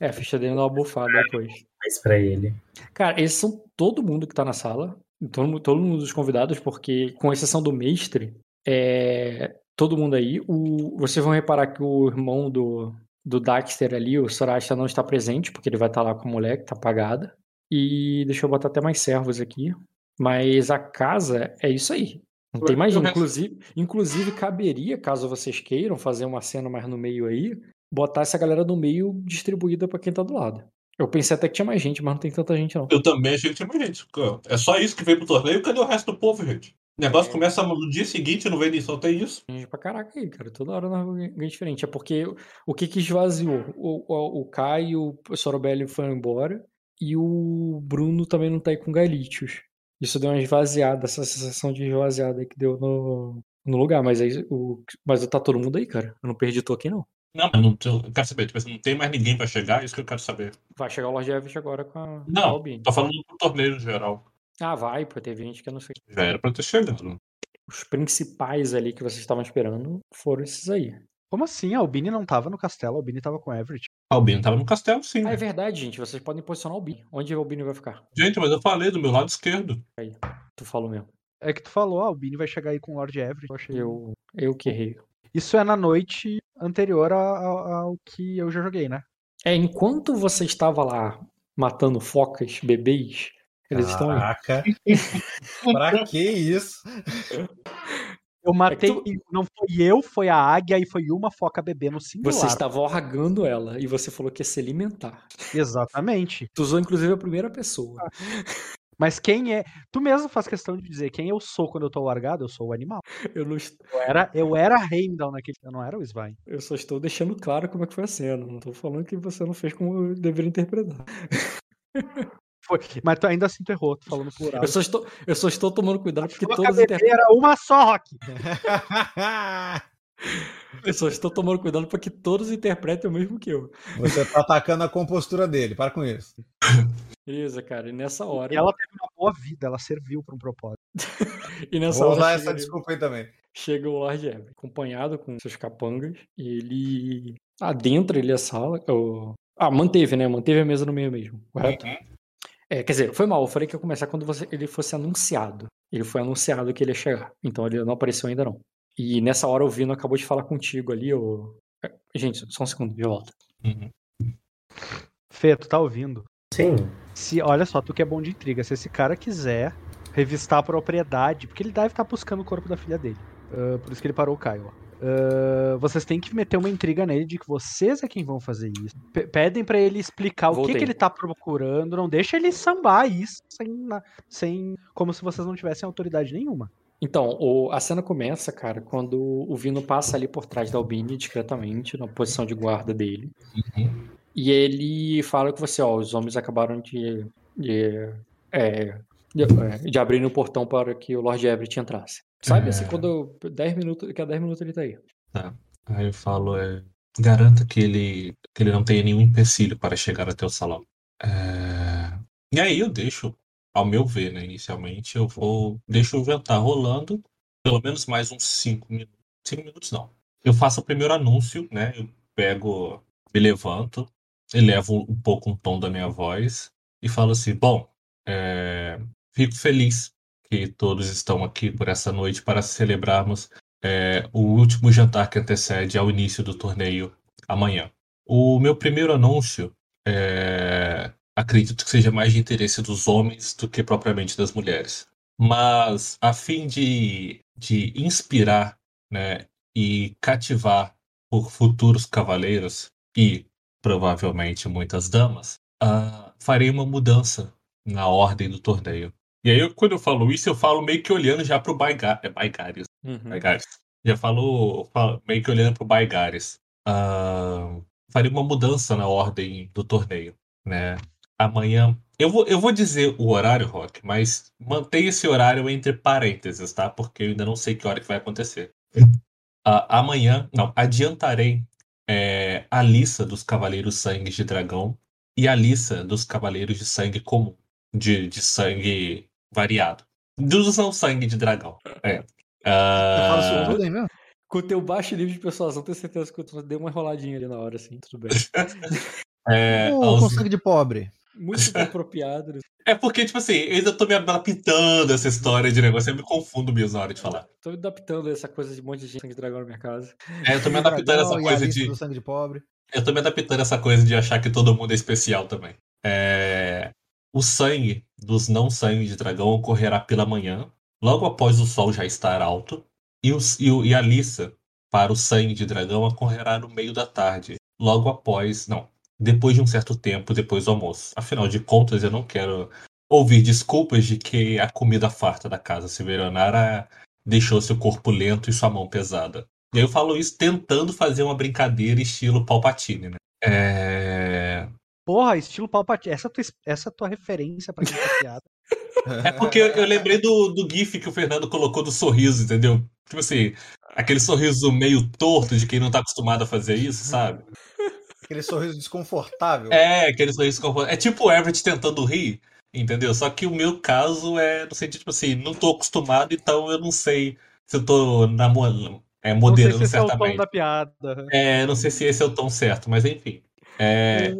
É, a ficha dele dá uma bufada depois. Mas pra ele. Cara, esses são todo mundo que tá na sala. Todo, todo mundo dos convidados, porque, com exceção do mestre, é, todo mundo aí. O, vocês vão reparar que o irmão do, do Daxter ali, o Sorasta, não está presente, porque ele vai estar lá com a mulher que tá apagada. E deixa eu botar até mais servos aqui. Mas a casa é isso aí. Não tem mais Inclusive, inclusive, caberia, caso vocês queiram fazer uma cena mais no meio aí, botar essa galera no meio distribuída pra quem tá do lado. Eu pensei até que tinha mais gente, mas não tem tanta gente, não. Eu também achei que tinha mais gente. É só isso que veio pro torneio. Cadê o resto do povo, gente? O negócio É. começa no dia seguinte, não vem nem só tem isso. Gente pra caraca aí, cara. Toda hora nós ganhar diferente. É porque o que que esvaziou? O, o, o Kai e o Sorobelli foram embora. E o Bruno também não tá aí com Galítios. Isso deu uma esvaziada, essa sensação de esvaziada aí que deu no, no lugar. Mas aí o. Mas tá todo mundo aí, cara. Eu não perdi tô aqui, não. Não, mas não, tem- eu quero saber, tipo, assim, não tem mais ninguém pra chegar, é isso que eu quero saber. Vai chegar o Lord Everett agora com a, Não, Albine. tô falando pro torneio no geral. Ah, vai, pô. Teve gente que eu não sei. Já era pra ter chegado. Os principais ali que vocês estavam esperando foram esses aí. Como assim? A Albini não tava no castelo, a Albini tava com o Everett. Albino tava no castelo, sim. Ah, é verdade, gente. Vocês podem posicionar o Albine. Onde o Albine vai ficar? Gente, mas eu falei do meu lado esquerdo. Tu falou mesmo. É que tu falou, a Albini vai chegar aí com o Lord Everett. Eu achei... Eu, eu que errei. Isso é na noite anterior a- a- ao que eu já joguei, né? É, enquanto você estava lá matando focas, bebês, eles estão aí. Caraca. pra que isso? Eu matei. tu- Não foi eu, foi a águia e foi uma foca bebê no singular. Você estava orgando ela e você falou que ia se alimentar. Exatamente. Tu usou inclusive a primeira pessoa. Mas quem é. Tu mesmo faz questão de dizer quem eu sou quando eu tô largado, eu sou o animal. Eu, não, est- Eu era, eu era Heimdall naquele. Eu não era o Svein. eu só estou deixando claro como é que foi a cena. Não tô falando que você não fez como eu deveria interpretar. Foi. Mas tu ainda assim tu errou, tu falando plural. Eu só estou, eu só estou tomando cuidado porque Sua todos inter... cabeceira era uma só, Rock. Eu só estou tomando cuidado para que todos interpretem o mesmo que eu. Você tá atacando a compostura dele, para com isso. Beleza, cara. E nessa hora. E ela teve uma boa vida, ela serviu pra um propósito. E nessa Vou hora usar chega, essa desculpa aí também. chega o Lord Ever, acompanhado com seus capangas. E ele adentra ele a sala. o- Ah, manteve, né? Manteve a mesa no meio mesmo, correto? É, quer dizer, foi mal. Eu falei que ia começar quando você- ele fosse anunciado. Ele foi anunciado que ele ia chegar. Então ele não apareceu ainda não. E nessa hora o Vino acabou de falar contigo ali, o... É, Gente, só um segundo, de volta. Uhum. Fê, tu tá ouvindo? Sim. Se, olha só, tu que é bom de intriga. Se esse cara quiser revistar a propriedade, porque ele deve estar buscando o corpo da filha dele. Ah, por isso que ele parou o Caio. Ah, vocês têm que meter uma intriga nele de que vocês é quem vão fazer isso. P- pedem pra ele explicar o que, Voltei. que ele tá procurando. Não deixa ele sambar isso sem, sem. Como se vocês não tivessem autoridade nenhuma. Então, o- a cena começa, cara, quando o Vino passa ali por trás da Albini discretamente, na posição de guarda dele. Uhum. E ele fala com você, ó, os homens acabaram de, de, é, de, é, de abrir o portão para que o Lord Everett entrasse. Sabe, É. assim, quando 10 minutos, daqui a 10 minutos ele tá aí. Aí eu falo, é, garanta que ele, que ele não tenha nenhum empecilho para chegar até o salão. É, E aí eu deixo, ao meu ver, né, inicialmente, eu vou, deixo o jantar rolando, pelo menos mais uns 5 minutos. 5 minutos não. Eu faço o primeiro anúncio, né, eu pego, me levanto, elevo um pouco um tom da minha voz e falo assim, bom, é, fico feliz que todos estão aqui por essa noite para celebrarmos é, o último jantar que antecede ao início do torneio amanhã. O meu primeiro anúncio é, acredito que seja mais de interesse dos homens do que propriamente das mulheres. Mas a fim de, de inspirar né, e cativar por futuros cavaleiros e provavelmente muitas damas, ah, farei uma mudança na ordem do torneio. E aí, eu- quando eu falo isso, eu falo meio que olhando já pro Baiga- é Baigares. Baigares. Já falo, falo meio que olhando pro Baigares. Ah, farei uma mudança na ordem do torneio, né? Amanhã. Eu vou, eu vou dizer o horário, Rock, mas mantenha esse horário entre parênteses, tá? Porque eu ainda não sei que hora que vai acontecer. Ah, amanhã, não, adiantarei é, a lista dos Cavaleiros Sangue de Dragão e a lista dos Cavaleiros de Sangue comum, de, de sangue variado. Dos não sangue de dragão. É. Você tudo aí mesmo? Com o teu baixo nível de persuasão, tenho certeza que tu deu uma enroladinha ali na hora, assim, tudo bem. é, Ô, aos- com sangue de pobre. Muito bem apropriado. é porque, tipo assim, eu ainda tô me adaptando a essa história de negócio. Eu me confundo mesmo na hora de falar. Tô me adaptando a essa coisa de um monte de gente sangue de dragão na minha casa. É, eu tô me adaptando a essa coisa de. do sangue de pobre. Eu tô me adaptando a essa coisa de achar que todo mundo é especial também. É, O sangue dos não sangue de dragão ocorrerá pela manhã, logo após o sol já estar alto, e, os- e e a lista para o sangue de dragão ocorrerá no meio da tarde, logo após. Não, depois de um certo tempo, depois do almoço. Afinal de contas, eu não quero ouvir desculpas de que a comida farta da casa Severanara deixou seu corpo lento e sua mão pesada. E aí eu falo isso tentando fazer uma brincadeira estilo Palpatine, né? É... Porra, estilo Palpatine. Essa é a tua, essa é a tua referência pra quem tá piada. é porque eu, eu lembrei do, do GIF que o Fernando colocou do sorriso, entendeu? Tipo assim, aquele sorriso meio torto de quem não tá acostumado a fazer isso, sabe? Aquele sorriso desconfortável. É, aquele sorriso confort- É tipo o Everett tentando rir, entendeu? Só que o meu caso é no sentido, tipo assim, não tô acostumado, então eu não sei se eu tô namo- é, Não sei moderando se esse é o tom certamente. da piada. É, não sei se esse é o tom certo, mas enfim. É,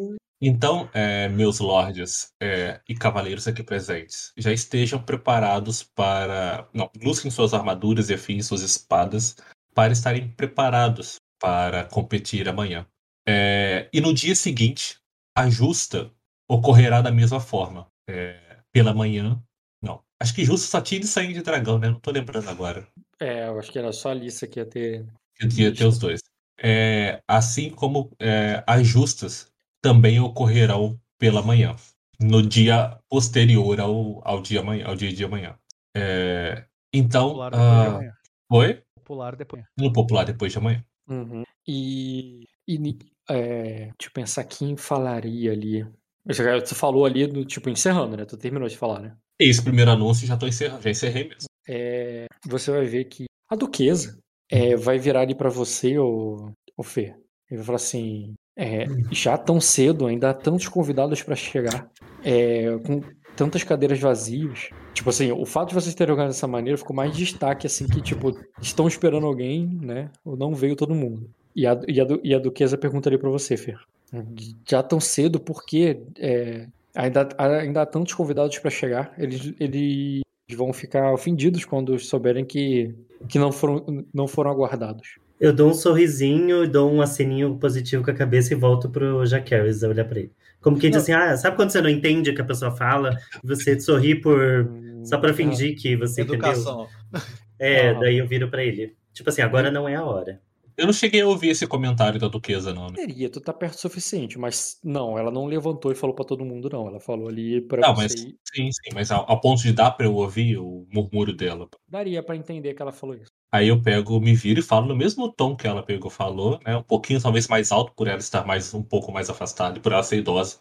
então, é, meus lords é, e cavaleiros aqui presentes, já estejam preparados para. Não, busquem suas armaduras e afins, suas espadas, para estarem preparados para competir amanhã. É, e no dia seguinte, a justa ocorrerá da mesma forma. É, pela manhã. Não, acho que justa só tinha de sangue de dragão, né? Não tô lembrando agora. É, eu acho que era só a Alissa que ia ter. Eu ia ter os dois. É, assim como é, as justas também ocorrerão pela manhã. no dia posterior ao, ao, dia, amanhã, ao dia de amanhã. É, então. Popular depois de ah, amanhã. Oi? Popular depois. No popular depois de amanhã. Uhum. E, e é, deixa eu pensar quem falaria ali. Você falou ali do tipo encerrando, né? Tu terminou de falar, né? Esse primeiro anúncio já tô encerrando, já encerrei mesmo. É, você vai ver que a duquesa é, vai virar ali pra você, o, o Fê. Ele vai falar assim: é, já tão cedo, ainda há tantos convidados pra chegar, é, com tantas cadeiras vazias. Tipo assim, o fato de vocês terem organizado dessa maneira ficou mais destaque, assim, que, tipo, estão esperando alguém, né? Ou não veio todo mundo. E a, e a, e a duquesa pergunta ali pra você, Fer. Já tão cedo, porque é, ainda, ainda há tantos convidados pra chegar. Eles, eles vão ficar ofendidos quando souberem que, que não, foram, não foram aguardados. Eu dou um sorrisinho, dou um aceninho positivo com a cabeça e volto pro Jaqueris a olhar pra ele. Como que diz assim, ah, sabe quando você não entende o que a pessoa fala você sorri por só pra fingir que você entendeu? Educação. É, Aham. daí eu viro pra ele. Tipo assim, agora não é a hora. Eu não cheguei a ouvir esse comentário da duquesa, não. Né? Poderia, tu tá perto o suficiente, mas não, ela não levantou e falou pra todo mundo, não. Ela falou ali pra Não, você. mas sim, sim, mas ao, ao ponto de dar pra eu ouvir o murmúrio dela. Daria pra entender que ela falou isso. Aí eu pego, me viro e falo no mesmo tom que ela pegou, falou, né? Um pouquinho talvez mais alto por ela estar mais um pouco mais afastada e por ela ser idosa.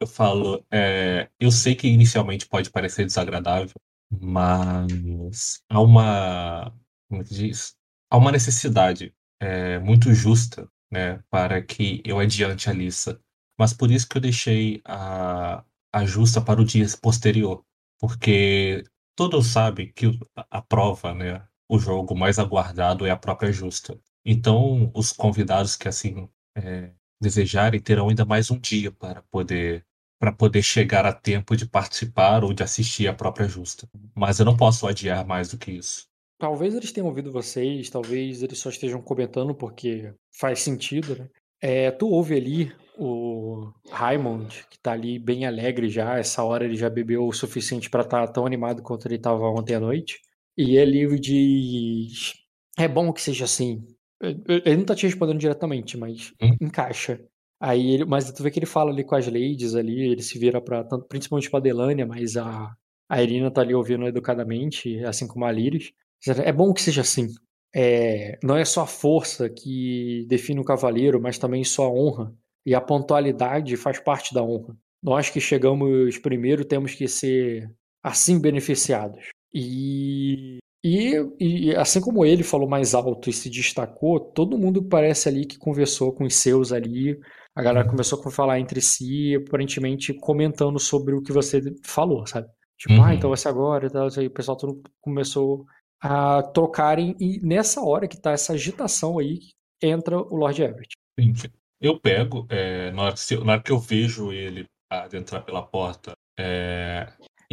Eu falo, é, eu sei que inicialmente pode parecer desagradável, mas há uma, como é que diz? Há uma necessidade é, muito justa, né, para que eu adiante a Lissa. Mas por isso que eu deixei a, a justa para o dia posterior, porque todos sabem que a prova, né, o jogo mais aguardado é a própria justa. Então, os convidados que assim é, desejarem terão ainda mais um dia para poder para poder chegar a tempo de participar ou de assistir a própria justa. Mas eu não posso adiar mais do que isso. Talvez eles tenham ouvido vocês, talvez eles só estejam comentando porque faz sentido, né? É, tu ouve ali o Raymond, que tá ali bem alegre já, essa hora ele já bebeu o suficiente pra estar tão animado quanto ele estava ontem à noite. E ele diz: É bom que seja assim. Ele não tá te respondendo diretamente, mas Hum. encaixa. Aí ele, mas tu vê que ele fala ali com as ladies ali, ele se vira para principalmente pra Delânia, mas a, a Irina tá ali ouvindo educadamente, assim como a Lyris. É bom que seja assim. É, não é só a força que define o cavaleiro, mas também sua honra. E a pontualidade faz parte da honra. Nós que chegamos primeiro temos que ser assim beneficiados. E, e, e assim como ele falou mais alto e se destacou, todo mundo parece ali que conversou com os seus ali. A galera começou a falar entre si, aparentemente comentando sobre o que você falou, sabe? Tipo, Uhum. ah, então vai ser agora e tal. E o pessoal todo começou a trocarem, e nessa hora que tá essa agitação aí, entra o Lord Everett. Enfim, Eu pego, é, na, hora que, na hora que eu vejo ele adentrar pela porta, é,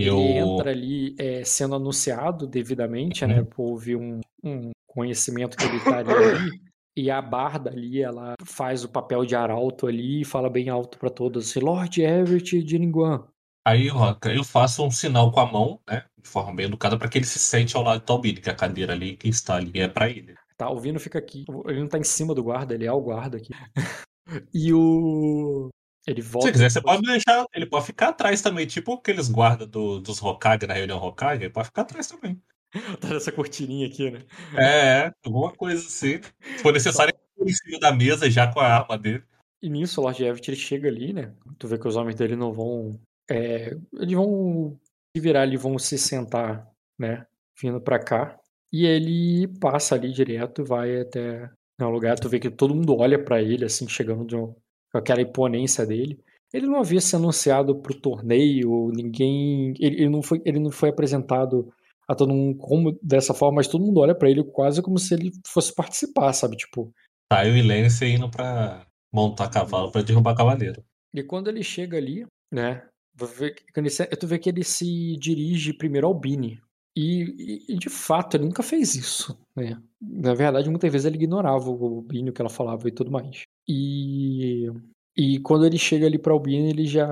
eu. Ele entra ali é, sendo anunciado devidamente, né? Uhum. Por ouvir um, um conhecimento que ele estaria ali. E a barda ali, ela faz o papel de arauto ali e fala bem alto pra todos, assim, Lord Everett de Ninguan. Aí, Roca, eu faço um sinal com a mão, né? De forma bem educada, para que ele se sente ao lado do Talbini, que a cadeira ali que está ali é para ele. Tá, o Vino fica aqui. Ele não tá em cima do guarda, ele é o guarda aqui. e o. Ele Se volta. você quiser, você pode deixar. Ele pode ficar atrás também, tipo aqueles guardas do, dos Hokage na reunião Hokage, ele pode ficar atrás também. Tá nessa cortininha aqui, né? É, é, alguma coisa assim. Se for necessário, ele em cima da mesa já com a arma dele. E nisso o Lord Everett ele chega ali, né? Tu vê que os homens dele não vão. é, eles vão se virar ali, vão se sentar, né? Vindo pra cá. E ele passa ali direto, vai até um lugar. Tu vê que todo mundo olha pra ele, assim, chegando de um- com aquela imponência dele. Ele não havia se anunciado pro torneio, ninguém. Ele, ele não, foi, ele não foi apresentado a todo mundo como dessa forma, mas todo mundo olha pra ele quase como se ele fosse participar, sabe? Tipo, Tá, eu e Lance indo pra montar cavalo pra derrubar cavaleiro. E quando ele chega ali, né? Tu vê que ele se dirige primeiro ao Bini. E, e- e, de fato, ele nunca fez isso, né? Na verdade, muitas vezes ele ignorava o Bini, o que ela falava e tudo mais. E, e quando ele chega ali para o Bini, ele já,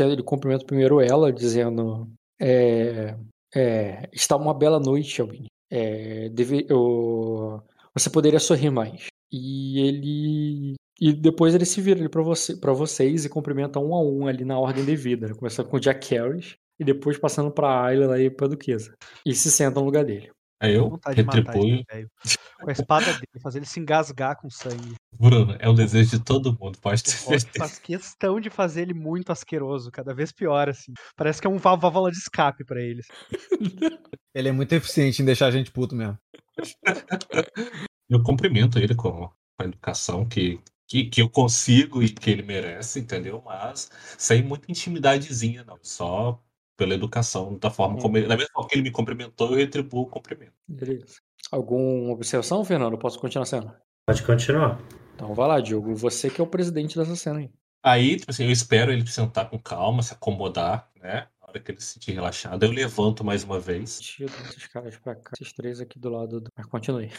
ele cumprimenta primeiro ela, dizendo: é, é, Está uma bela noite, Albini. É, deve, eu- você poderia sorrir mais. E ele E depois ele se vira ali pra, você, pra vocês e cumprimenta um a um ali na ordem devida. Né? Começando com o Jack Harris e depois passando pra Ayla e pra Duquesa. E se senta no lugar dele. Aí eu Vontade de matar retribuo. Com a espada dele, fazer ele se engasgar com sangue. Bruno, é o desejo de todo mundo, pode ter certeza. faz questão de fazer ele muito asqueroso, cada vez pior, assim. Parece que é um vá- válvula de escape pra eles. Ele é muito eficiente em deixar a gente puto mesmo. Eu cumprimento ele com a educação que, que, que eu consigo e que ele merece, entendeu? Mas sem muita intimidadezinha, não. Só pela educação, da forma como ele. Da mesma forma que ele me cumprimentou, eu retribuo o cumprimento. Beleza. Alguma observação, Fernando? Posso continuar a cena? Pode continuar. Então vai lá, Diogo. Você que é o presidente dessa cena aí. Aí, tipo assim, eu espero ele sentar com calma, se acomodar, né? Na hora que ele se sentir relaxado, eu levanto mais uma vez. Tiro esses caras pra cá. Esses três aqui do lado do. Mas continue.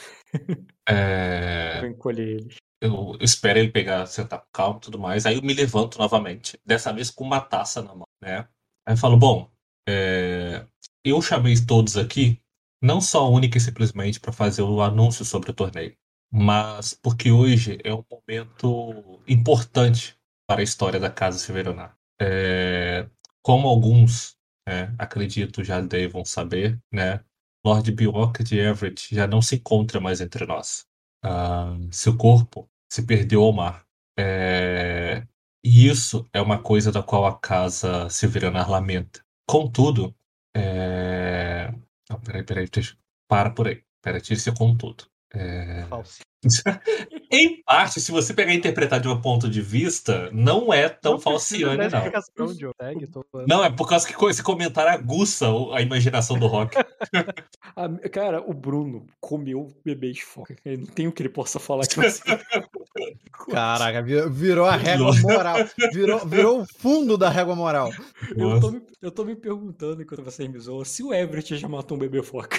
É, Vou encolher eles. eu espero ele pegar, sentar com calma e tudo mais. Aí eu me levanto novamente, dessa vez com uma taça na mão, né? Aí eu falo, bom, é, eu chamei todos aqui, não só única e simplesmente para fazer o anúncio sobre o torneio, mas porque hoje é um momento importante para a história da Casa Severonar. É, como alguns, né, acredito, já devam saber, né? Lord Bjork de Everett já não se encontra mais entre nós. Ah, seu corpo se perdeu ao mar. É, E isso é uma coisa da qual a casa Silveranar lamenta. Contudo, é... Não, peraí, peraí, deixa... para por aí. Pera, tire seu contudo. É... Falso. Em parte, se você pegar e interpretar de um ponto de vista, não é tão Não falciane, da não. tô. Não, é por causa que esse comentário aguça a imaginação do Rock. Ah, cara, o Bruno comeu bebê de foca. Eu não tem o que ele possa falar que você. Caraca, vi- virou a régua moral. Virou, virou o fundo da régua moral. Eu tô, me, eu tô me perguntando enquanto você me zoou se o Everett já matou um bebê foca.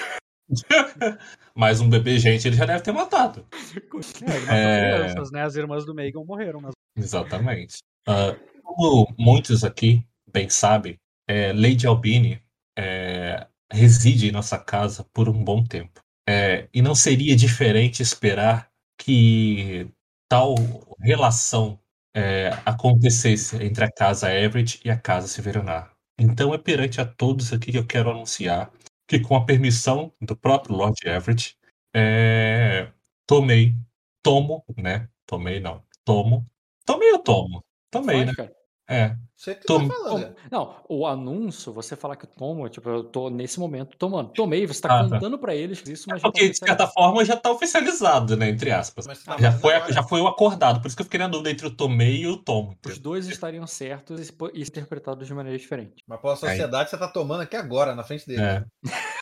Mas um bebê, gente, ele já deve ter matado. É, ele matou É. crianças, né? As irmãs do Megan morreram. Mas... Exatamente. Ah, como muitos aqui bem sabem, é, Lady Albini é, reside em nossa casa por um bom tempo. É, e não seria diferente esperar que tal relação é, acontecesse entre a casa Everett e a casa Severonar. Então é perante a todos aqui que eu quero anunciar que, com a permissão do próprio Lord Everett, é, tomei, tomo, né? Tomei não, tomo. Tomei ou tomo? Tomei, Faz, né? cara. É. Você que Tom- tá falando. Tom- Não, o anúncio, você falar que toma, tipo, eu tô nesse momento tomando. Tomei, você tá Ah, tá. contando pra eles isso, mas já tá Porque, de certa forma, já tá oficializado, né? Entre aspas. Mas tá Já foi, agora. já foi o acordado, por isso que eu fiquei na dúvida entre o tomei e o tomo. Os dois estariam certos e e interpretados de maneira diferente. Mas pela sociedade você tá tomando aqui agora, na frente dele. É.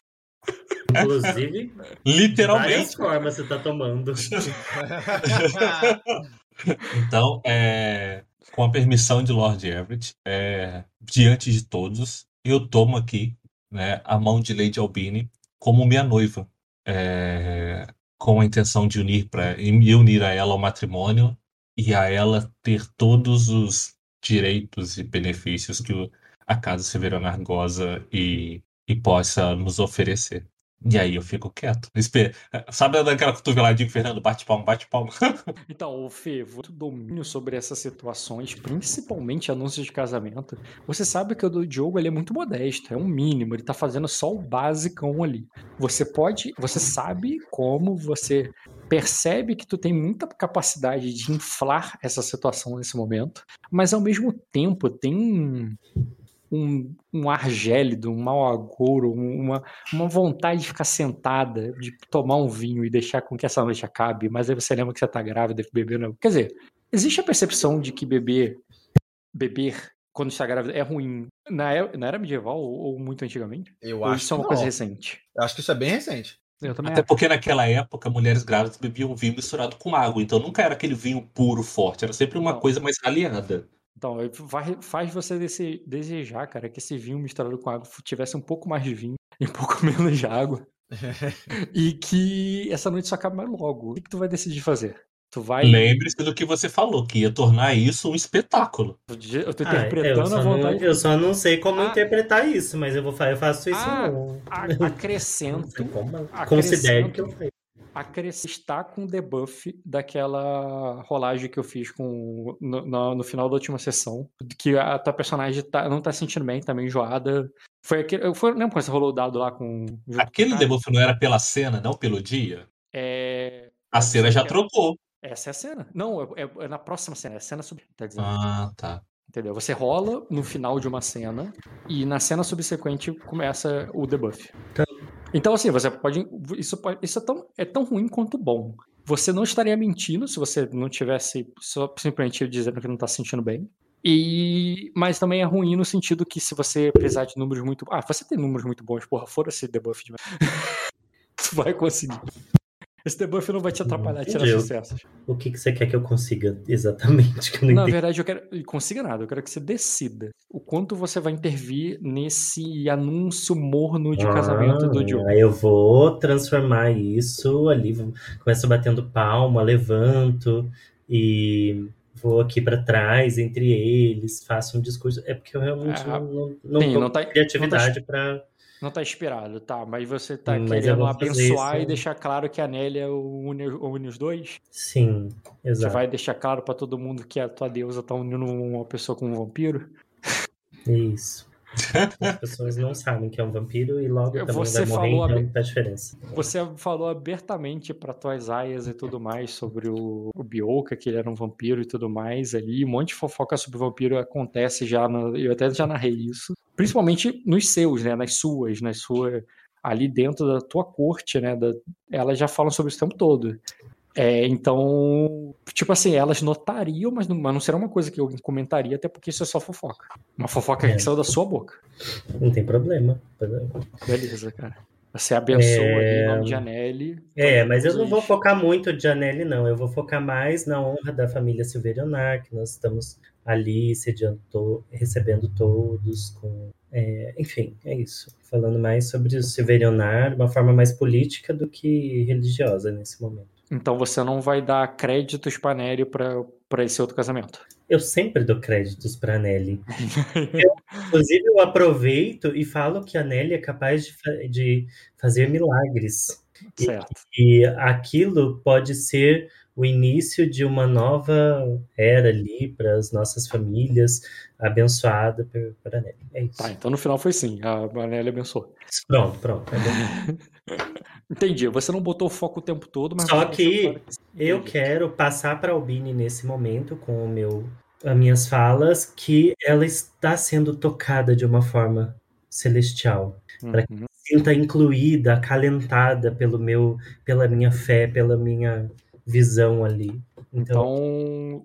Inclusive, várias Literalmente. formas você tá tomando. Então, é, com a permissão de Lord Everett, é, diante de todos, eu tomo aqui né, a mão de Lady Albini como minha noiva, é, com a intenção de unir para me unir a ela ao matrimônio e a ela ter todos os direitos e benefícios que a Casa Severonar goza e, e possa nos oferecer. E aí eu fico quieto. Espe- Sabe daquela cotoveladinha que o Fernando bate palma, bate palma? Então, o Fê, tem domínio sobre essas situações, principalmente anúncios de casamento. Você sabe que o do Diogo ele é muito modesto, é um mínimo, ele tá fazendo só o basicão ali. Você pode, você sabe como, você percebe que tu tem muita capacidade de inflar essa situação nesse momento, mas ao mesmo tempo tem um, um, um ar gélido, um mau agouro, um- uma, uma vontade de ficar sentada, de tomar um vinho e deixar com que essa noite acabe, mas aí você lembra que você tá grávida e beber não. Quer dizer, existe a percepção de que beber beber quando está grávida é ruim na era, na era medieval ou, ou muito antigamente? Eu ou acho isso é uma não. coisa recente? Eu acho que isso é bem recente. Eu também Até acho. porque naquela época mulheres grávidas bebiam vinho misturado com água, então nunca era aquele vinho puro, forte, era sempre uma Não. coisa mais aliada. Então, faz você desse- desejar, cara, que esse vinho misturado com água tivesse um pouco mais de vinho e um pouco menos de água. e que essa noite só acabe mais logo. O que, que tu vai decidir fazer? Tu vai. Lembre-se do que você falou, que ia tornar isso um espetáculo. Eu tô Ah, eu, interpretando só a não, vontade. eu só não sei como Ah. interpretar isso, mas eu vou eu faço isso Ah, não. a- Não Acrescento. como. Acrescento. Considere que eu faço. Acrescentar com o debuff daquela rolagem que eu fiz com no, no, no final da última sessão. Que a tua personagem tá, não tá sentindo bem, tá meio enjoada. Foi aquele. Foi, lembra quando você rolou o dado lá com. Aquele com cara? debuff não era pela cena, não pelo dia? É. A cena já trocou. Essa é a cena. Não, é, é- é na próxima cena. É a cena sub. Tá dizendo. Ah, tá. Entendeu? Você rola no final de uma cena e na cena subsequente começa o debuff. Tá. Então, assim, você pode. Isso, pode- isso é, tão, é tão ruim quanto bom. Você não estaria mentindo se você não tivesse só simplesmente dizendo que não tá se sentindo bem. E, mas também é ruim no sentido que se você precisar de números muito. Ah, você tem números muito bons, porra, fora esse debuff de. tu vai conseguir. Esse debuff não vai te atrapalhar tirar sucessos. O que, que você quer que eu consiga exatamente? Que eu não Na entendi. verdade, eu quero. Consiga nada, eu quero que você decida o quanto você vai intervir nesse anúncio morno de casamento do Joe. Ah, eu vou transformar isso ali, começo batendo palma, levanto e vou aqui pra trás entre eles, faço um discurso. É porque eu realmente Ah, não, não, não tá- criatividade pra. Não tá inspirado, tá? Mas você tá Mas eu querendo abençoar isso. e deixar claro que a Nélia une, une os dois? Sim, Você exato. vai deixar claro pra todo mundo que a tua deusa tá unindo uma pessoa com um vampiro? Isso. As pessoas não sabem que é um vampiro e logo também Você vai morrer, falou a- então faz diferença. Você falou abertamente pra tuas aias e tudo mais sobre o, o Bioka, que ele era um vampiro e tudo mais ali. Um monte de fofoca sobre vampiro acontece já. no- eu até já narrei isso. Principalmente nos seus, né? Nas suas, nas suas. Ali dentro da tua corte, né? Da, elas já falam sobre isso o tempo todo. É, então, tipo assim, elas notariam, mas não, mas não será uma coisa que alguém comentaria, até porque isso é só fofoca. Uma fofoca É. que saiu da sua boca. Não tem problema. Beleza, cara. Você abençoa ali em nome de Anelli. É, mas eu não vou focar muito de Janelle, não. Eu vou focar mais na honra da família Silverionar, que nós estamos ali sediando, recebendo todos, com. é, enfim, é isso. Falando mais sobre o Silverionar uma forma mais política do que religiosa nesse momento. Então você não vai dar créditos pra Nery pra, pra esse outro casamento. Eu sempre dou créditos para Nelly. Inclusive, eu aproveito e falo que a Nelly é capaz de, de fazer milagres. E- certo. E aquilo pode ser o início de uma nova era ali para as nossas famílias, abençoada por, por a Nelly. É isso. Tá, então no final foi sim. A Anelli abençoou. Pronto, pronto. é. Entendi. Você não botou o foco o tempo todo, mas. Só que. Eu quero passar para a Albine nesse momento com o meu, as minhas falas que ela está sendo tocada de uma forma celestial. Uhum. Sinta incluída, acalentada pelo meu, pela minha fé, pela minha visão ali. Então,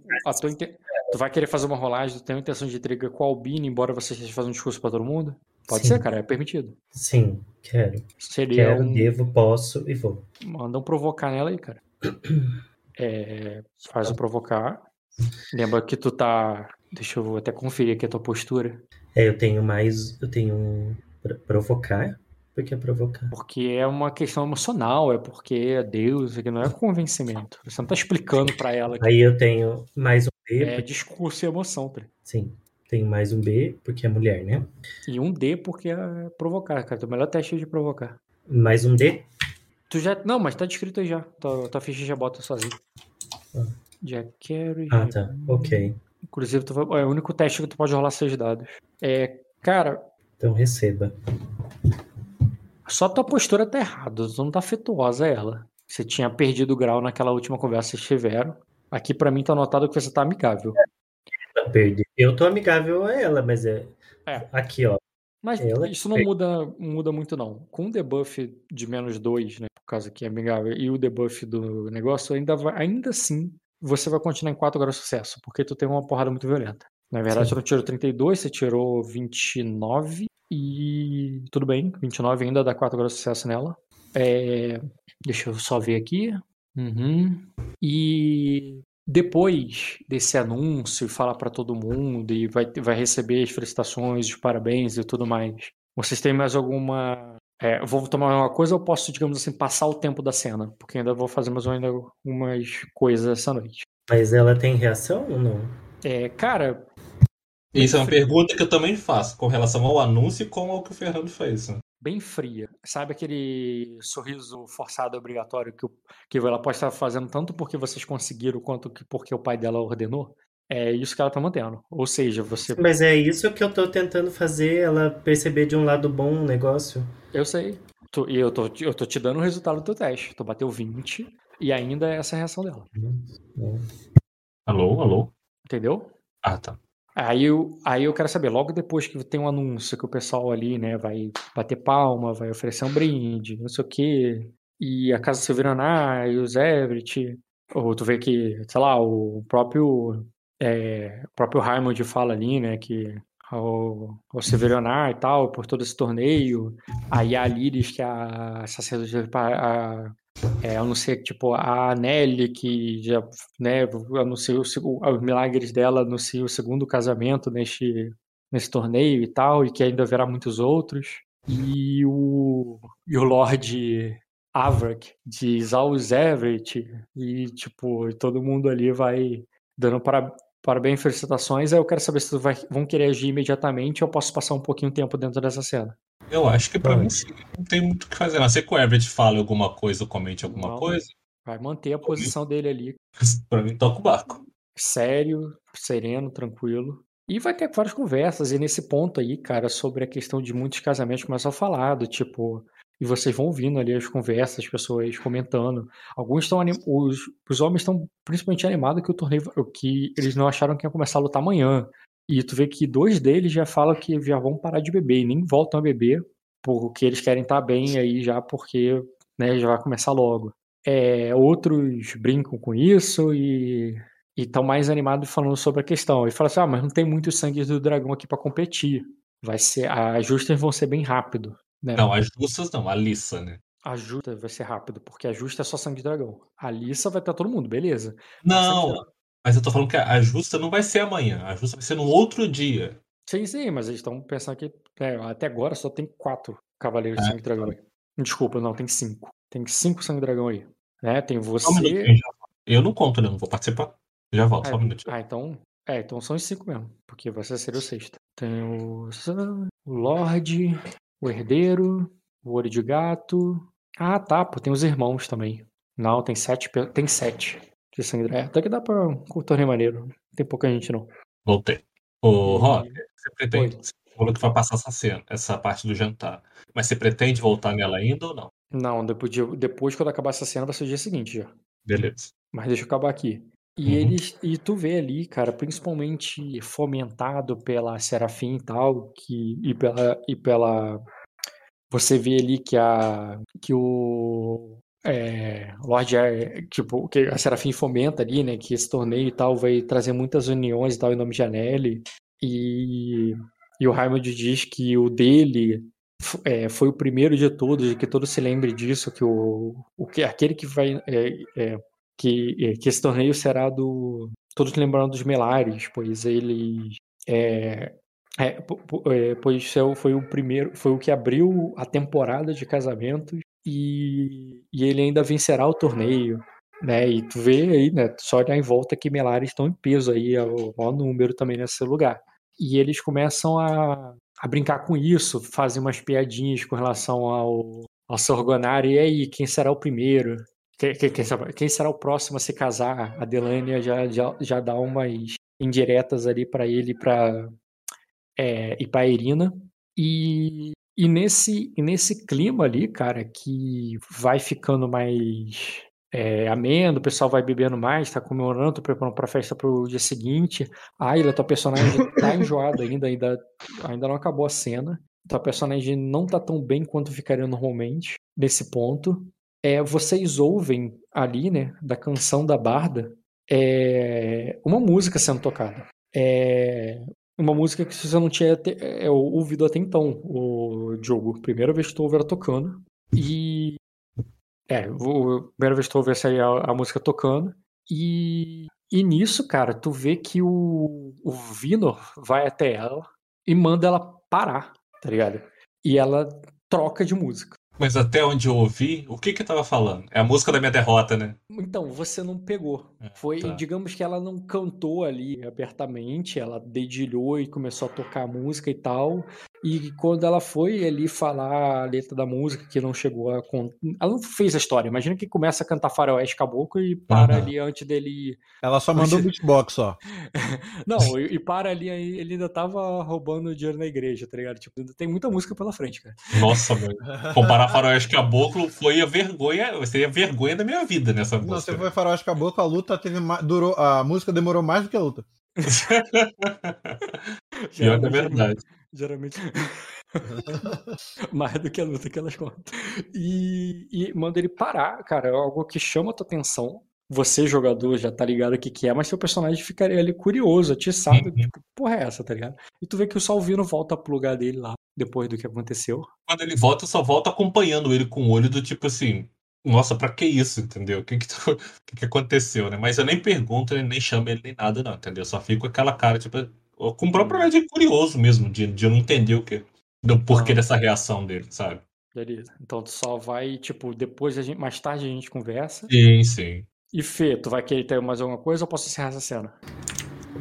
Então, tu vai querer fazer uma rolagem, tu tem uma intenção de intriga com a Albine, embora você esteja fazendo um discurso pra todo mundo? Pode Sim. ser, cara, é permitido. sim, quero. Seria Quero, um. devo, posso e vou. Manda um provocar nela aí, cara. É, faz o provocar. Lembra que tu tá. Deixa eu até conferir aqui a tua postura. É, eu tenho mais, eu tenho pro- provocar. Por que provocar? Porque é uma questão emocional, é porque é Deus, que não é convencimento. Você não tá explicando pra ela que Aí eu tenho mais um é discurso e emoção, tá? sim. Tenho mais um B, porque é mulher, né? E um D porque é provocar, cara. O melhor teste é de provocar. Mais um D. Tu já. Não, mas tá descrito aí já. Tua, tua ficha já bota sozinho. Ah. Já quero. Ah, tá. Ok. Inclusive, tu vai- é o único teste que tu pode rolar seis dados. É, cara, Então receba. só tua postura tá errada. Tu não tá afetuosa ela. Você tinha perdido o grau naquela última conversa que vocês tiveram. Aqui pra mim tá anotado que você tá amigável. Ela perde. Eu tô amigável a ela, mas é. É. Aqui, ó. Mas Ela isso não muda, muda muito, não. Com o debuff de menos dois, né? Por causa que é amigável, e o debuff do negócio, ainda, vai, ainda assim, você vai continuar em 4 graus de sucesso, porque tu tem uma porrada muito violenta. Na verdade, Sim. tu não tirou 32, você tirou 29, e tudo bem, 29 ainda dá 4 graus de sucesso nela. É, deixa eu só ver aqui. Uhum. E depois desse anúncio, falar pra todo mundo e vai, vai receber as felicitações, os parabéns e tudo mais. Vocês têm mais alguma. É, vou tomar uma coisa ou posso, digamos assim, passar o tempo da cena? Porque ainda vou fazer mais ainda algumas coisas essa noite. Mas ela tem reação ou não? É, cara, Isso é uma pergunta que eu também faço com relação ao anúncio e com ao que o Fernando fez. né? Bem fria. Sabe aquele sorriso forçado obrigatório que, o, que ela pode estar fazendo tanto porque vocês conseguiram quanto que porque o pai dela ordenou? É isso que ela tá mantendo. Ou seja, você. Mas é isso que eu tô tentando fazer, ela perceber de um lado bom o negócio. Eu sei. Tu- E eu tô, eu tô te dando o resultado do teu teste. Tu bateu 20 e ainda é essa a reação dela. Alô, alô? Entendeu? Ah, tá. Aí eu, aí eu quero saber, logo depois que tem um anúncio que o pessoal ali, né, vai bater palma, vai oferecer um brinde, não sei o quê, e a Casa Silveraná e os Everett, ou tu vê que, sei lá, o próprio, é, o próprio Raimond fala ali, né, que o, o Severaná e tal, por todo esse torneio, aí a Liris, que é a sacerdotisa, a, é, anuncia que, tipo, a Nelly, que já, né, anunciou os milagres dela, anuncia o segundo casamento neste, nesse torneio e tal, e que ainda haverá muitos outros. E o, e o Lorde Avrak diz aos Everett, e, tipo, todo mundo ali vai dando para, parabéns felicitações. Aí eu quero saber se vai, vão querer agir imediatamente ou eu posso passar um pouquinho de tempo dentro dessa cena. Eu acho que pra mim sim, não tem muito o que fazer. A não ser que o Everett fale alguma coisa ou comente alguma Não. coisa, Vai manter a posição dele ali, pra mim toca o barco. sério, sereno, tranquilo. E vai ter várias conversas, e nesse ponto aí, cara, sobre a questão de muitos casamentos começam a falar, do tipo, e vocês vão ouvindo ali as conversas, as pessoas comentando. Alguns estão anim... os, os homens estão principalmente animados que o torneio, que eles não acharam que ia começar a lutar amanhã. E tu vê que dois deles já falam que já vão parar de beber e nem voltam a beber, porque eles querem estar bem aí já, porque né, já vai começar logo. É, outros brincam com isso e estão mais animados falando sobre a questão. E falam assim: ah, mas não tem muito sangue do dragão aqui para competir. Vai ser, as justas vão ser bem rápido. Né? Não, as justas não, a Lissa, né? A justa vai ser rápido, porque a justa é só sangue de dragão. A Lissa vai pra todo mundo, beleza. Não, mas eu tô falando que a justa não vai ser amanhã, a justa vai ser no outro dia. Sim, sim, mas eles estão pensando que é, até agora só tem quatro cavaleiros de É. sangue de dragão aí. Desculpa, não, tem cinco. Tem cinco sangue dragão aí. Né? Tem um você. volto. Eu não conto, não, vou participar. Já volto, só um minutinho. Ah, então. É, então são os cinco mesmo. Porque você seria o sexto. Tem o Sam, o Lorde, o Herdeiro, o Olho de Gato. Ah, tá, pô, tem os irmãos também. Não, tem sete. Tem sete de sangue. Até que dá pra um torneio maneiro. Não tem pouca gente, não. Voltei. Ô, E- Rob, você pretende. Oi. Você falou que vai passar essa cena, essa parte do jantar. Mas você pretende voltar nela ainda ou não? Não, depois, de, depois quando acabar essa cena vai ser o dia seguinte já. Beleza. Mas deixa eu acabar aqui. E Uhum. eles. E tu vê ali, cara, principalmente fomentado pela Serafim e tal, que, e pela. E pela você vê ali que a. que o. É, Lorde, tipo, que a Serafim fomenta ali, né? Que esse torneio e tal vai trazer muitas uniões e tal em nome de Anelli. E, e o Raimond diz que o dele é, foi o primeiro de todos, e que todos se lembrem disso, que o, o que aquele que vai. é, é, que, é, que esse torneio será do. Todos lembrando dos Melares, pois ele. É, é, po- po- pois foi o primeiro, foi o que abriu a temporada de casamentos e, e ele ainda vencerá o torneio, né? E tu vê aí, né? Só olhar em volta que Melares estão em peso aí, é o maior número também nesse lugar. E eles começam a, a brincar com isso, fazem umas piadinhas com relação ao, ao Sorgonar. E aí, quem será o primeiro? Quem, quem- quem será- o próximo a se casar? A Delânia já, já, já dá umas indiretas ali para ele para é, e para Irina. E, e, nesse, e nesse clima ali, cara, que vai ficando mais é, ameno, o pessoal vai bebendo mais, tá comemorando, tô preparando pra festa pro dia seguinte. A Ayla, tua personagem tá enjoada ainda, ainda, ainda não acabou a cena. Tua personagem não tá tão bem quanto ficaria normalmente nesse ponto. É, vocês ouvem ali, né, da canção da Barda, é, uma música sendo tocada. É, uma música que você não tinha te- é, ouvido até então, o jogo. Primeira vez que tu ouve ela tocando. E. É, vou, primeira vez que tu ouve essa aí, a, a música tocando. E, e nisso, cara, tu vê que o, o Vinor vai até ela e manda ela parar, tá ligado? E ela troca de música. Mas até onde eu ouvi, o que que tava falando? É a música da minha derrota, né? Então, você não pegou. É, Foi, tá. digamos que ela não cantou ali abertamente, ela dedilhou e começou a tocar a música e tal. E quando ela foi ali falar a letra da música, que não chegou a contar. Ela não fez a história. Imagina que começa a cantar Faroeste Caboclo e para Aham. ali antes dele. Ela só mandou um beatbox só. Não, e, e para ali, aí ele ainda tava roubando dinheiro na igreja, tá ligado? Tipo, ainda tem muita música pela frente, cara. Nossa, mano. Comparar Faroeste Caboclo foi a vergonha, seria a vergonha da minha vida nessa Não, música. você foi Faroeste Caboclo, a luta teve durou, a música demorou mais do que a luta. Pior que é Geralmente- verdade. Geralmente. Mais do que a luta que elas contam. E, e manda ele parar, cara. É algo que chama a tua atenção. Você, jogador, já tá ligado o que, que é, mas seu personagem ficaria ali curioso, atiçado. Uhum. Tipo, porra, é essa, tá ligado? E tu vê que o Salvino volta pro lugar dele lá, depois do que aconteceu. Quando ele volta, eu só volto acompanhando ele com o olho do tipo assim. Nossa, pra que isso, entendeu? O que que, o que que aconteceu, né? Mas eu nem pergunto, nem chamo ele nem nada, não, entendeu? Eu só fico com aquela cara, tipo, com o próprio olhar de curioso mesmo, de, de eu não entender o que, do porquê Ah. dessa reação dele, sabe? Beleza. Então tu só vai, tipo, depois, a gente, mais tarde a gente conversa. Sim, sim. E Fê, tu vai querer ter mais alguma coisa ou posso encerrar essa cena?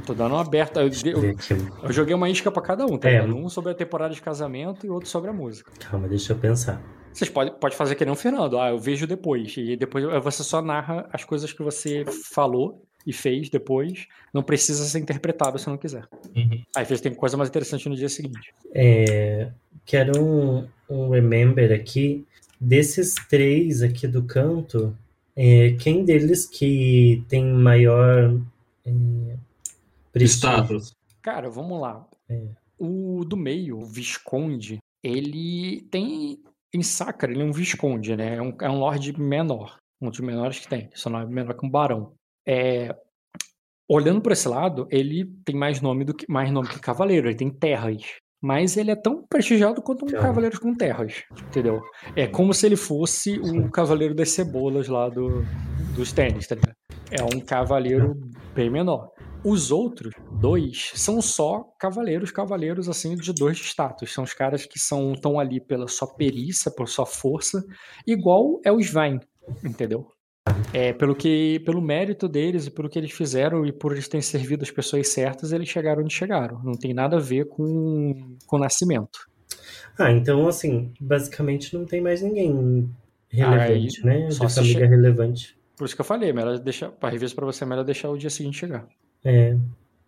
Tô dando uma aberta. Eu, eu eu, joguei uma isca pra cada um, tá É. Um sobre a temporada de casamento e outro sobre a música. Calma, deixa eu pensar. Vocês podem pode fazer que nem o Fernando. Ah, eu vejo depois. E depois você só narra as coisas que você falou e fez depois. Não precisa ser interpretado se não quiser. Uhum. Aí fez tem coisa mais interessante no dia seguinte. É, quero um, um remember aqui. Desses três aqui do canto, é, quem deles que tem maior é? Status. Cara, vamos lá. É. O do meio, o Visconde, ele tem. Em Sacra, ele é um Visconde, né? É um, é um Lorde menor. Um dos menores que tem. Só não é menor que um Barão. É, olhando por esse lado, ele tem mais nome do que mais nome que Cavaleiro. Ele tem terras. Mas ele é tão prestigiado quanto um. Cavaleiro com terras. Entendeu? É como se ele fosse o Cavaleiro das Cebolas lá do, dos tênis, tá ligado? É um cavaleiro bem menor. Os outros dois são só cavaleiros, cavaleiros assim de dois status. São os caras que são estão ali pela sua perícia, por sua força, igual é o Svein, entendeu? É pelo que, pelo mérito deles e pelo que eles fizeram e por eles terem servido as pessoas certas, eles chegaram onde chegaram. Não tem nada a ver com com o nascimento. Ah, então assim, basicamente não tem mais ninguém relevante, Aí, né? só De se família che- relevante. Por isso que eu falei, é melhor deixar, para revisar para você, é melhor deixar o dia seguinte chegar. É,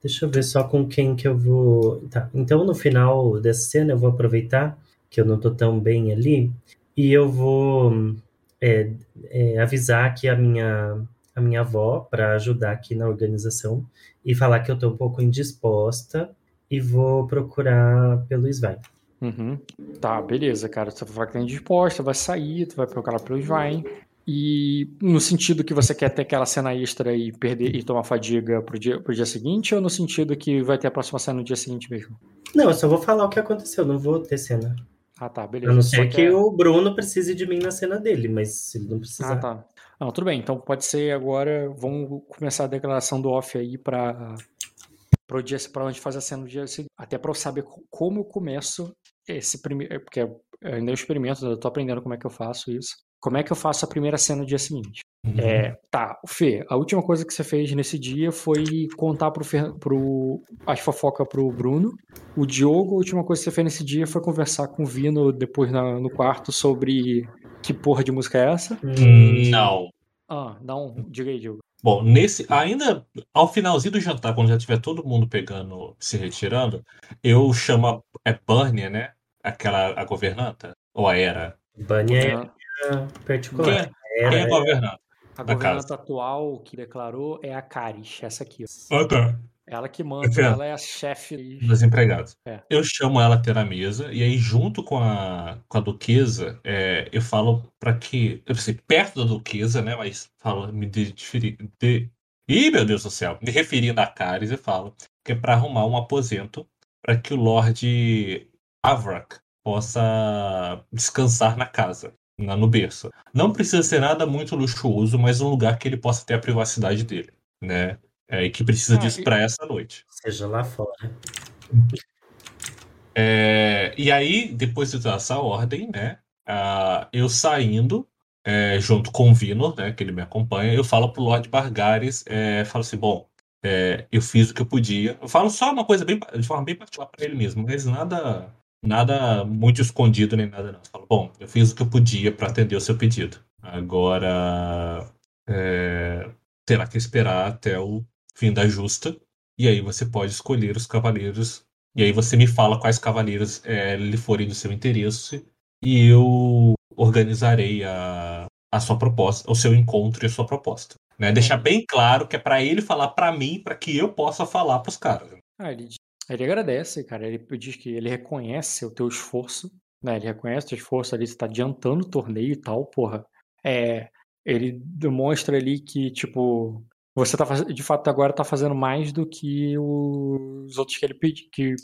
deixa eu ver só com quem que eu vou. Tá, então no final dessa cena eu vou aproveitar que eu não tô tão bem ali e eu vou é, é, avisar aqui a minha, a minha avó para ajudar aqui na organização e falar que eu tô um pouco indisposta e vou procurar pelo Svain. Uhum. Tá, beleza, cara. Você vai ficar indisposta, vai sair, tu vai procurar pelo Svein. E no sentido que você quer ter aquela cena extra e perder e tomar fadiga pro dia, pro dia seguinte, ou no sentido que vai ter a próxima cena no dia seguinte mesmo? Não, eu só vou falar o que aconteceu, não vou ter cena. Ah, tá, A beleza. não Só ser que é- o Bruno precise de mim na cena dele, mas se ele não precisar. Ah, tá. Não, tudo bem. Então pode ser agora. Vamos começar a declaração do off aí pra, pro dia, pra onde faz a cena no dia seguinte. Até pra eu saber co- como eu começo esse primeiro. Porque eu ainda eu experimento, eu tô aprendendo como é que eu faço isso. Como é que eu faço a primeira cena no dia seguinte? Uhum. É, tá, Fê, a última coisa que você fez nesse dia foi contar pro, Fer... pro... as fofocas pro Bruno. O Diogo, a última coisa que você fez nesse dia foi conversar com o Vino depois na- no quarto sobre que porra de música é essa. Hum, Não. Ah, dá um. Diga aí, Diogo. Bom, nesse ainda ao finalzinho do jantar, quando já tiver todo mundo pegando, se retirando, eu chamo a é Burnia, né? Aquela a governanta ou a era? Bunny é A, particular. Quem é, quem é a governanta? a governanta atual que declarou é a Caris, essa aqui. ó. Ah, tá. Ela que manda, é ela é a chefe. Dos empregados. É. Eu chamo ela até na mesa e aí junto com a, com a duquesa, é, eu falo para que, eu sei, perto da duquesa, né? Mas falo, me diferi, de, ih, meu Deus do céu, me referindo a Caris, eu falo que é para arrumar um aposento para que o Lorde Avrak possa descansar na casa, na, no berço. Não precisa ser nada muito luxuoso, mas um lugar que ele possa ter a privacidade dele, né? É, e que precisa Ah, disso e- para essa noite. Seja lá fora. É, e aí, depois de dar essa ordem, né? ah, eu saindo, é, junto com o Vino, né, que ele me acompanha, eu falo pro Lord Bargares, é, falo assim, bom, é, eu fiz o que eu podia. Eu falo só uma coisa bem, de forma bem particular para ele mesmo, mas nada nada muito escondido nem nada não. Falo, bom, eu fiz o que eu podia para atender o seu pedido. Agora é, terá que esperar até o fim da justa e aí você pode escolher os cavaleiros e aí você me fala quais cavaleiros é, lhe forem do seu interesse e eu organizarei a, a sua proposta, o seu encontro e a sua proposta. Né? Deixar bem claro que é para ele falar para mim, para que eu possa falar para os caras. Ah, ele, ele agradece, cara. Ele diz que ele reconhece o teu esforço, né? Ele reconhece o teu esforço ali, você tá adiantando o torneio e tal, porra. É, ele demonstra ali que, tipo, você tá de fato agora tá fazendo mais do que os outros que ele pedi, que,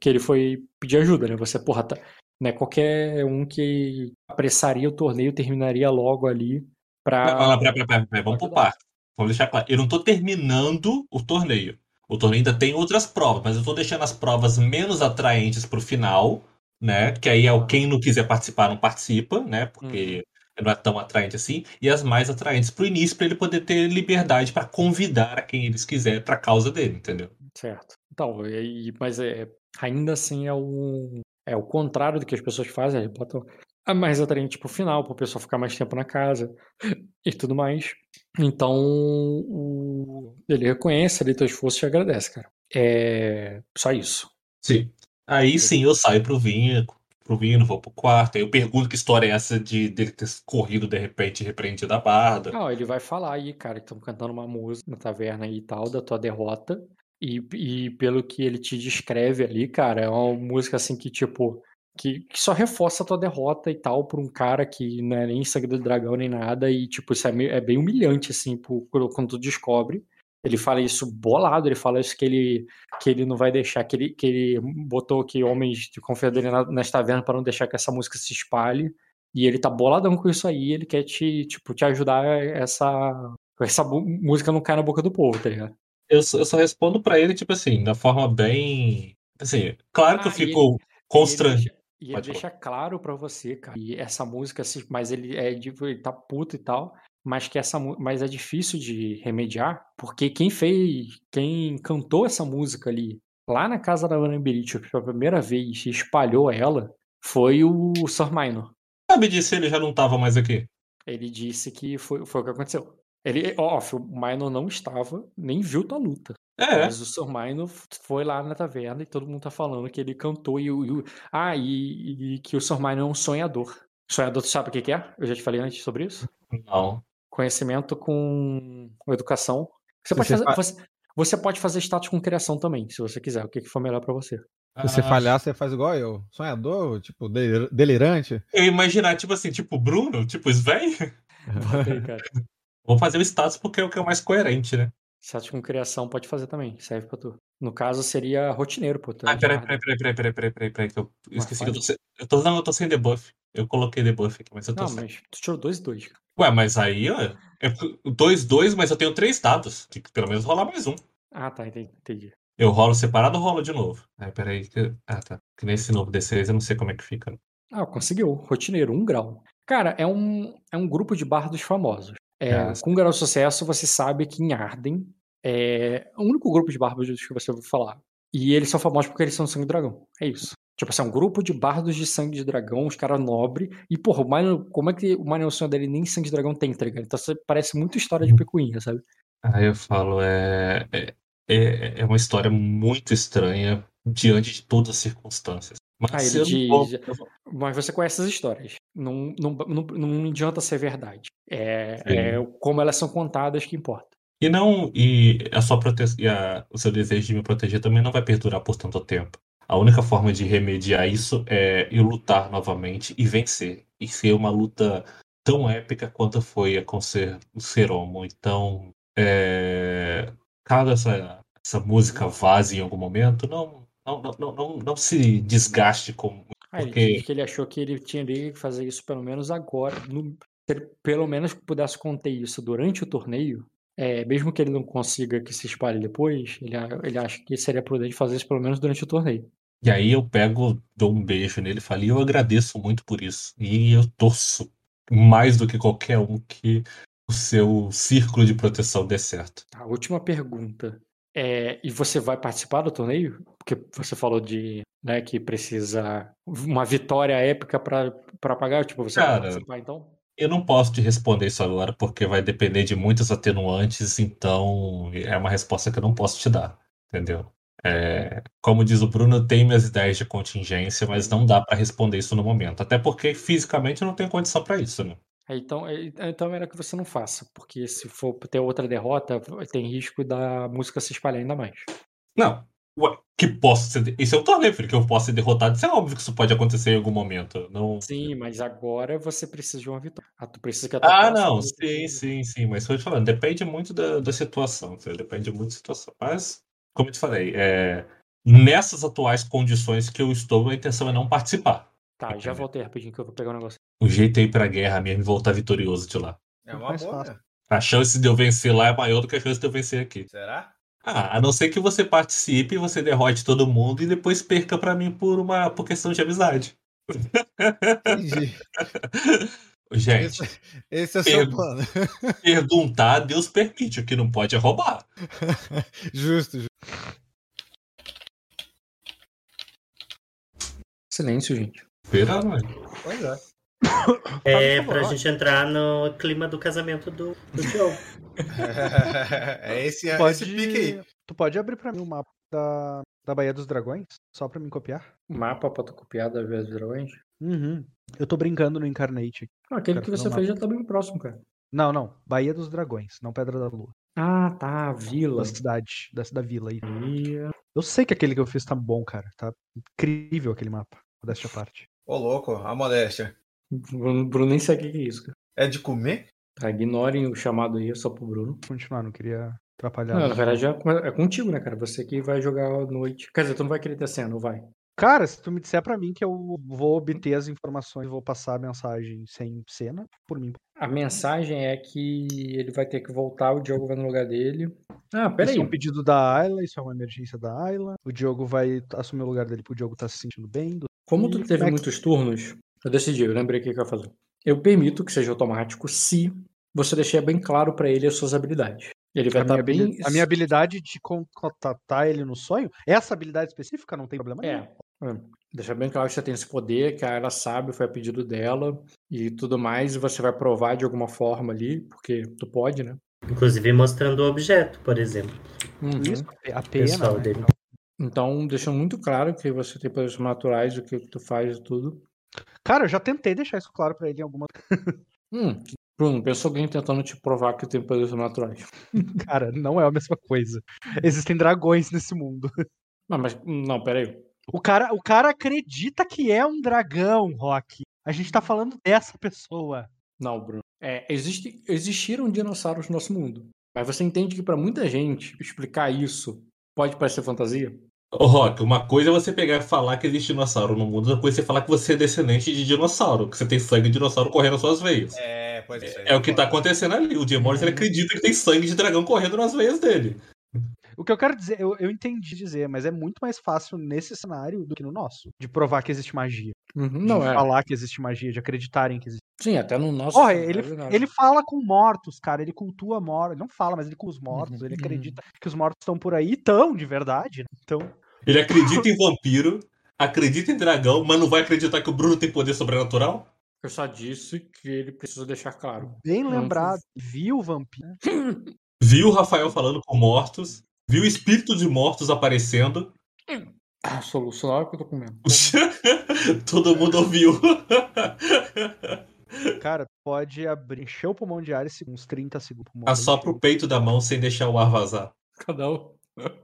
que ele foi pedir ajuda, né? Você, porra, tá, né? Qualquer um que apressaria o torneio terminaria logo ali pra. Pera, pera, pera, pera, vamos por parte. Vamos deixar claro. Eu não tô terminando o torneio. O torneio ainda tem outras provas, mas eu tô deixando as provas menos atraentes pro final, né? Que aí é o quem não quiser participar não participa, né? Porque uhum. não é tão atraente assim. E as mais atraentes pro início, para ele poder ter liberdade para convidar a quem eles quiser pra causa dele, entendeu? Certo. Então, e, mas é, ainda assim é o, é o contrário do que as pessoas fazem, eles botam a mais atraente pro final, para o pessoal ficar mais tempo na casa e tudo mais. Então, o... ele reconhece ali teu esforço e agradece, cara. É só isso. Sim. Aí sim eu saio pro vinho, pro vinho, vou pro quarto. Aí eu pergunto que história é essa de dele ter corrido de repente repreendido a barda. Não, ele vai falar aí, cara, que estão cantando uma música na taverna e tal, da tua derrota. E, e pelo que ele te descreve ali, cara, é uma música assim que, tipo, que, que, só reforça a tua derrota e tal por um cara que não é nem sangue do dragão nem nada e tipo isso é, meio, é bem humilhante assim por, quando tu descobre. Ele fala isso bolado ele fala isso que ele que ele não vai deixar que ele que ele botou que homens de confiança dele nas tavernas para não deixar que essa música se espalhe. E ele tá boladão com isso aí ele quer te tipo te ajudar essa essa música não cair na boca do povo tá ligado? Eu, eu só respondo para ele tipo assim da forma bem assim claro ah, que eu fico constrangido e ele deixa claro para você, cara, e essa música, mas ele é ele tá puto e tal, mas que essa mas é difícil de remediar, porque quem fez, quem cantou essa música ali lá na casa da Ana Berit pela primeira vez e espalhou ela foi o Sir Minor. Sabe disso ele já não tava mais aqui? Ele disse que foi, foi o que aconteceu. Ele, ó, o Minor não estava, nem viu tua luta. É. Mas o Sr. Minor foi lá na taverna e todo mundo tá falando que ele cantou e, e ah, e, e, que o Sr. Minor é um sonhador. Sonhador, tu sabe o que, que é? Eu já te falei antes sobre isso? Não. Conhecimento com educação. Você, pode, fazer, você, você, pode fazer status com criação também, se você quiser, o que, que for melhor para você. Se você ah, falhar, você faz igual eu. Sonhador, tipo, delirante. Eu imaginar, tipo assim, tipo Bruno, tipo Sven. Vou fazer o status porque é o que é o mais coerente, né? Status com criação pode fazer também, serve pra tu. No caso, seria rotineiro, pô. Ah, peraí, peraí, peraí, peraí, peraí, peraí, peraí, peraí, que eu esqueci que eu tô sem. Eu tô, não, eu tô sem debuff. Eu coloquei debuff aqui, mas eu tô não, sem. mas tu tirou 2 2 Ué, mas aí, ó. É 2 2, mas eu tenho três dados. Tem que pelo menos rolar mais um. Ah, tá, entendi. entendi. Eu rolo separado ou rolo de novo? Aí, peraí. Que... Ah, tá. Que nesse novo D6 eu não sei como é que fica. Ah, conseguiu. Rotineiro, um grau. Cara, é um, é um grupo de bardos famosos. É, é. Com um grau de sucesso, você sabe que em Arden é o único grupo de bardos que você ouviu falar. E eles são famosos porque eles são sangue dragão. É isso. Tipo assim, é um grupo de bardos de sangue de dragão, os caras nobres. E, porra, o Minor, como é que o Minor Sonho dele nem sangue de dragão tem, tá ligado? Então parece muito história de picuinha, sabe? Aí eu falo, é, é, é, é uma história muito estranha diante de todas as circunstâncias. Mas, ah, diz, mas você conhece as histórias. Não, não, não, não adianta ser verdade. É, é, como elas são contadas que importa. E não, e a sua prote... e a, o seu desejo de me proteger também não vai perdurar por tanto tempo. A única forma de remediar isso é eu lutar novamente e vencer. E ser uma luta tão épica quanto foi a com ser, o Seromo. Então, é, caso essa, essa música vaze em algum momento, não, não, não, não, não, se desgaste com. Ah, porque... ele, que ele achou que ele tinha que fazer isso pelo menos agora. No, pelo menos que pudesse conter isso durante o torneio, é, mesmo que ele não consiga que se espalhe depois, ele, ele acha que seria prudente fazer isso pelo menos durante o torneio. E aí eu pego, dou um beijo nele e falo, e eu agradeço muito por isso. E eu torço mais do que qualquer um que o seu círculo de proteção dê certo. A última pergunta. É, e você vai participar do torneio? Porque você falou de né, que precisa uma vitória épica para pagar. Tipo, você Cara, vai participar então? Eu não posso te responder isso agora porque vai depender de muitas atenuantes, então é uma resposta que eu não posso te dar, entendeu? É, como diz o Bruno, eu tenho minhas ideias de contingência, mas não dá para responder isso no momento. Até porque fisicamente eu não tenho condição para isso, né? É, então, é, então era que você não faça, porque se for ter outra derrota, tem risco da música se espalhar ainda mais. Não. Ué, que posso ser. Isso é um torneio, filho, que eu posso ser derrotado. Isso é óbvio que isso pode acontecer em algum momento. Não... Sim, mas agora você precisa de uma vitória. Ah, tu precisa que a tua Ah, não, sim, sim, sim. Mas estou te falando, depende muito da, da situação. entendeu? Depende muito da situação. Mas, como eu te falei, é, nessas atuais condições que eu estou, a intenção é não participar. Tá, já voltei rapidinho que eu vou pegar um negócio. O jeito é ir pra guerra mesmo e voltar vitorioso de lá. É uma Mais boa. fácil. né? A chance de eu vencer lá é maior do que a chance de eu vencer aqui. Será? Ah, a não ser que você participe, você derrote todo mundo e depois perca pra mim por uma por questão de amizade. Entendi. Gente, Esse, esse é o seu plano. perguntar, Deus permite. O que não pode é roubar. Justo, justo. Silêncio, gente. Pera, mãe. Pois é. É pra gente entrar no clima do casamento do, do Diogo. É esse, é Pode, esse pique aí. Tu pode abrir pra mim o mapa da, da Baía dos Dragões? Só pra mim copiar? Mapa pra tu copiar da vez dos dragões? Uhum. Eu tô brincando no Incarnate. aqui. Ah, aquele que você um fez já tá bem próximo, cara. Não, não. Baía dos Dragões, não Pedra da Lua. Ah, tá, vila. Da cidade, da, da vila aí. Aí, Eu sei que aquele que eu fiz tá bom, cara. Tá incrível aquele mapa. Desta parte. Ô, louco, a modéstia. Bruno, Bruno nem sabe o que é isso, cara. É de comer? Tá, ignorem o chamado aí, é só pro Bruno. Continuar, não queria atrapalhar. Não, na verdade é, é contigo, né, cara? Você que vai jogar à noite. Quer dizer, tu não vai querer ter cena, não vai? Cara, se tu me disser pra mim que eu vou obter as informações e vou passar a mensagem sem cena, por mim. A mensagem é que ele vai ter que voltar, o Diogo vai no lugar dele. Ah, peraí. Isso é um pedido da Ayla, isso é uma emergência da Ayla. O Diogo vai assumir o lugar dele pro Diogo tá se sentindo bem. do- Como tu teve é que- muitos turnos, eu decidi, eu lembrei o que eu ia fazer. Eu permito que seja automático se você deixar bem claro pra ele as suas habilidades. Ele vai A minha, estar bem. habili- a minha habilidade de con- contatar ele no sonho, essa habilidade específica não tem problema nenhum. É. é. Deixar bem claro que você tem esse poder, que ela sabe, foi a pedido dela e tudo mais, e você vai provar de alguma forma ali, porque tu pode, né? Inclusive mostrando o objeto, por exemplo. Uhum. Isso, a pena, Pessoal né? dele. Então, deixando muito claro que você tem poderes naturais, o que tu faz e tudo. Cara, eu já tentei deixar isso claro pra ele em alguma. Hum, Bruno, pensa alguém tentando te provar que tem poderes naturais. Cara, não é a mesma coisa. Existem dragões nesse mundo. Não, mas, não, peraí. O cara, o cara acredita que é um dragão, Rock. A gente tá falando dessa pessoa. Não, Bruno. É, existe, existiram dinossauros no nosso mundo. Mas você entende que pra muita gente explicar isso pode parecer fantasia? Ô, Rock, uma coisa é você pegar e falar que existe dinossauro no mundo, outra coisa é você falar que você é descendente de dinossauro, que você tem sangue de dinossauro correndo nas suas veias. É, pois é. É o que tá acontecendo ali. O Jim Morrison ele acredita que tem sangue de dragão correndo nas veias dele. O que eu quero dizer, eu, eu entendi dizer, mas é muito mais fácil nesse cenário do que no nosso. De provar que existe magia. Uhum, de não é. falar que existe magia, de acreditarem que existe. Sim, até no nosso. Porra, cenário, ele, ele fala com mortos, cara. Ele cultua mortos. Ele não fala, mas ele com os mortos. Uhum, Ele uhum. acredita que os mortos estão por aí. Estão, de verdade. né? Então, Ele acredita em vampiro, acredita em dragão, mas não vai acreditar que o Bruno tem poder sobrenatural? Eu só disse que ele precisa deixar claro. bem Não, lembrado. Viu o vampiro. Viu o Rafael falando com mortos, viu o espírito de mortos aparecendo. Ah, soluço na hora que eu tô comendo. Todo mundo ouviu. Cara, pode abrir, encher o pulmão de ar esse- uns 30 segundos. Assopra o peito da mão sem deixar o ar vazar. Cada um.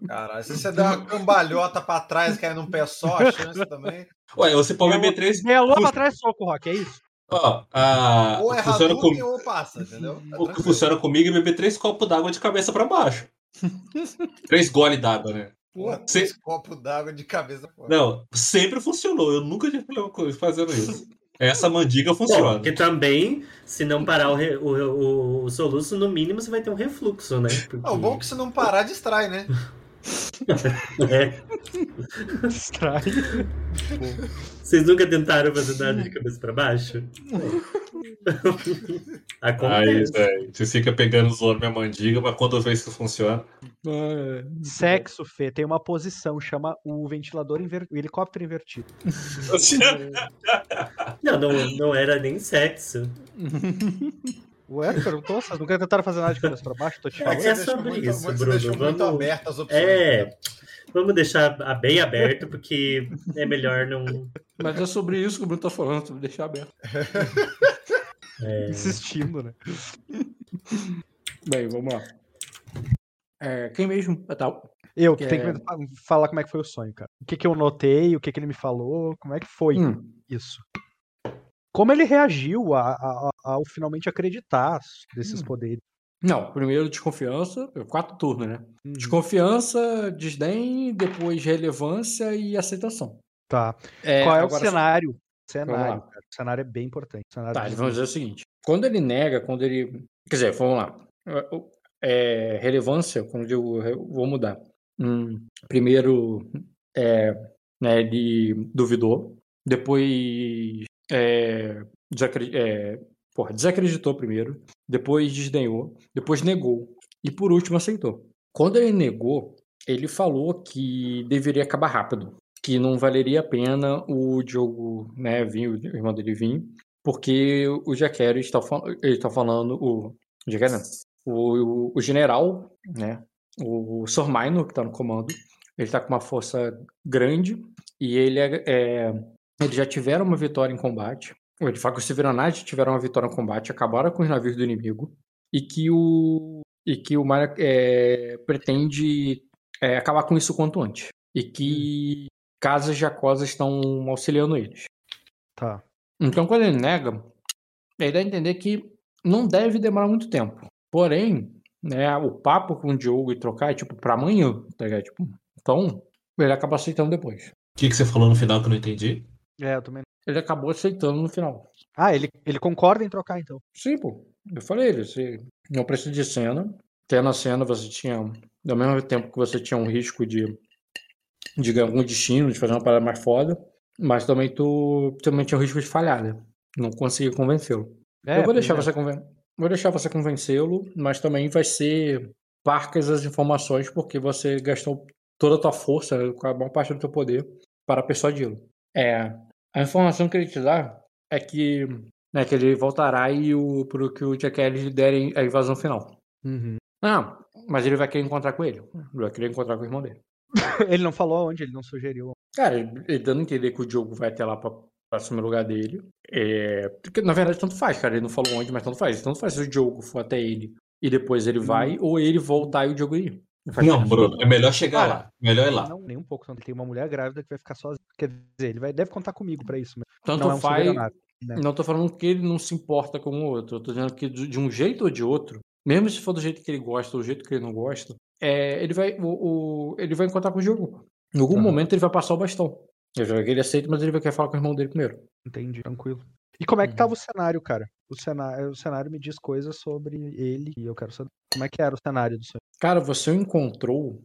Caralho, se você der uma cambalhota pra trás, cair num pé só, a chance também. Ué, você pode beber três. Meia lua pra trás, soco, Rock, é isso? Ó, a... Ou é funciona, com... Ou passa, entendeu? Tá o que funciona comigo é beber três copos d'água de cabeça pra baixo. três gole d'água, né? Pô, três copos d'água de cabeça fora. Não, sempre funcionou. Eu nunca tive problema com fazendo isso. Essa mandiga funciona. Porque também, se não parar o, re- o, o- o soluço, no mínimo você vai ter um refluxo, né? Porque... Ah, o bom é que se não parar, distrai, né? É. Distrai. Vocês nunca tentaram fazer nada de cabeça pra baixo? Aí, Acontece. velho, você fica pegando os olhos minha mandiga, mas quando vê isso funciona. Sexo, Fê, tem uma posição, chama o ventilador invertido, o helicóptero invertido. Não, não, não era nem sexo. Ué, perguntou? Vocês nunca tentaram fazer nada de cabeça pra baixo? Tô te É, falando. é deixou sobre muito- isso, você Bruno, deixou muito vamos- abertas as opções. É. Vamos deixar bem aberto, porque é melhor não. Mas é sobre isso que o Bruno tá falando, sobre deixar aberto. é, Insistindo, né? Bem, vamos lá. É, quem mesmo? Ah, tá. Eu que Que tenho é- que falar como é que foi o sonho, cara. O que, que eu notei, o que, que ele me falou, como é que foi Hum, isso. Como ele reagiu a- a- a- ao finalmente acreditar desses Hum. poderes. Não, primeiro desconfiança, quatro turnos, né? Uhum. Desconfiança, desdém, depois relevância e aceitação. Tá. É, Qual é o cenário? Cenário, cara. O cenário é bem importante. Cenário Tá, de- vamos dizer o seguinte: quando ele nega, quando ele. Quer dizer, vamos lá. É, relevância, quando eu digo, eu vou mudar. Hum, primeiro, é, né, ele duvidou, depois é, é, porra, desacreditou primeiro, depois desdenhou, depois negou e por último aceitou. Quando ele negou, ele falou que deveria acabar rápido, que não valeria a pena o Diogo, né, vir, o irmão dele vir, porque o Jaquero está, fal- está falando, o, o Jaquero não, o, o general, né, o Sormaino, que está no comando, ele está com uma força grande e ele é, é, eles já tiveram uma vitória em combate. Ele fala que os Severanades tiveram uma vitória em combate, acabaram com os navios do inimigo e que o e que o Maia é, pretende é, acabar com isso quanto antes e que casas jacosas estão auxiliando eles. Tá. Então, quando ele nega, ele dá a entender que não deve demorar muito tempo. Porém, né, o papo com o Diogo e trocar é tipo pra amanhã, tá ligado? Tipo, então, ele acaba aceitando depois. O que, que você falou no final que eu não entendi? É, eu também. Ele acabou aceitando no final. Ah, ele, ele concorda em trocar, então. Sim, pô. Eu falei, ele, você não precisa de cena. Até na cena você tinha, ao mesmo tempo que você tinha um risco de, de ganhar algum destino, de fazer uma parada mais foda, mas também tu também tinha o risco de falhar, né? Não conseguir convencê-lo. É, eu vou deixar pois você conven... vou deixar você convencê-lo, mas também vai ser parcas as informações porque você gastou toda a tua força, a maior parte do teu poder para persuadi-lo. É, a informação que ele te dá é que, né, que ele voltará e o pro que o Ellis derem a invasão final. Uhum. Ah, mas ele vai querer encontrar com ele. Ele vai querer encontrar com o irmão dele. Ele não falou onde, ele não sugeriu. Cara, ele, ele dando a entender que o Diogo vai até lá pra, pra assumir o lugar dele. É, porque, na verdade, tanto faz, cara. Ele não falou onde, mas tanto faz. Tanto faz se o Diogo for até ele e depois ele vai, ou ele voltar e o Diogo ir. Faz Não, diferença. Bruno, é melhor chegar Ah, lá. Melhor ir lá. Não, nem um pouco. Ele tem uma mulher grávida que vai ficar sozinha. Quer dizer, ele vai, deve contar comigo pra isso. Mas Tanto não é um faz. né? Não tô falando que ele não se importa com o outro. Eu tô dizendo que de um jeito ou de outro, mesmo se for do jeito que ele gosta ou do jeito que ele não gosta, é, ele, vai, o, o- ele vai encontrar com o Diogo. Em algum Aham. momento ele vai passar o bastão. Eu já que ele aceita, mas ele vai querer falar com o irmão dele primeiro. Entendi, tranquilo. E como é que Uhum. tava o cenário, cara? O cenário, o cenário me diz coisas sobre ele e eu quero saber como é que era o cenário do sonho. Cara, você encontrou.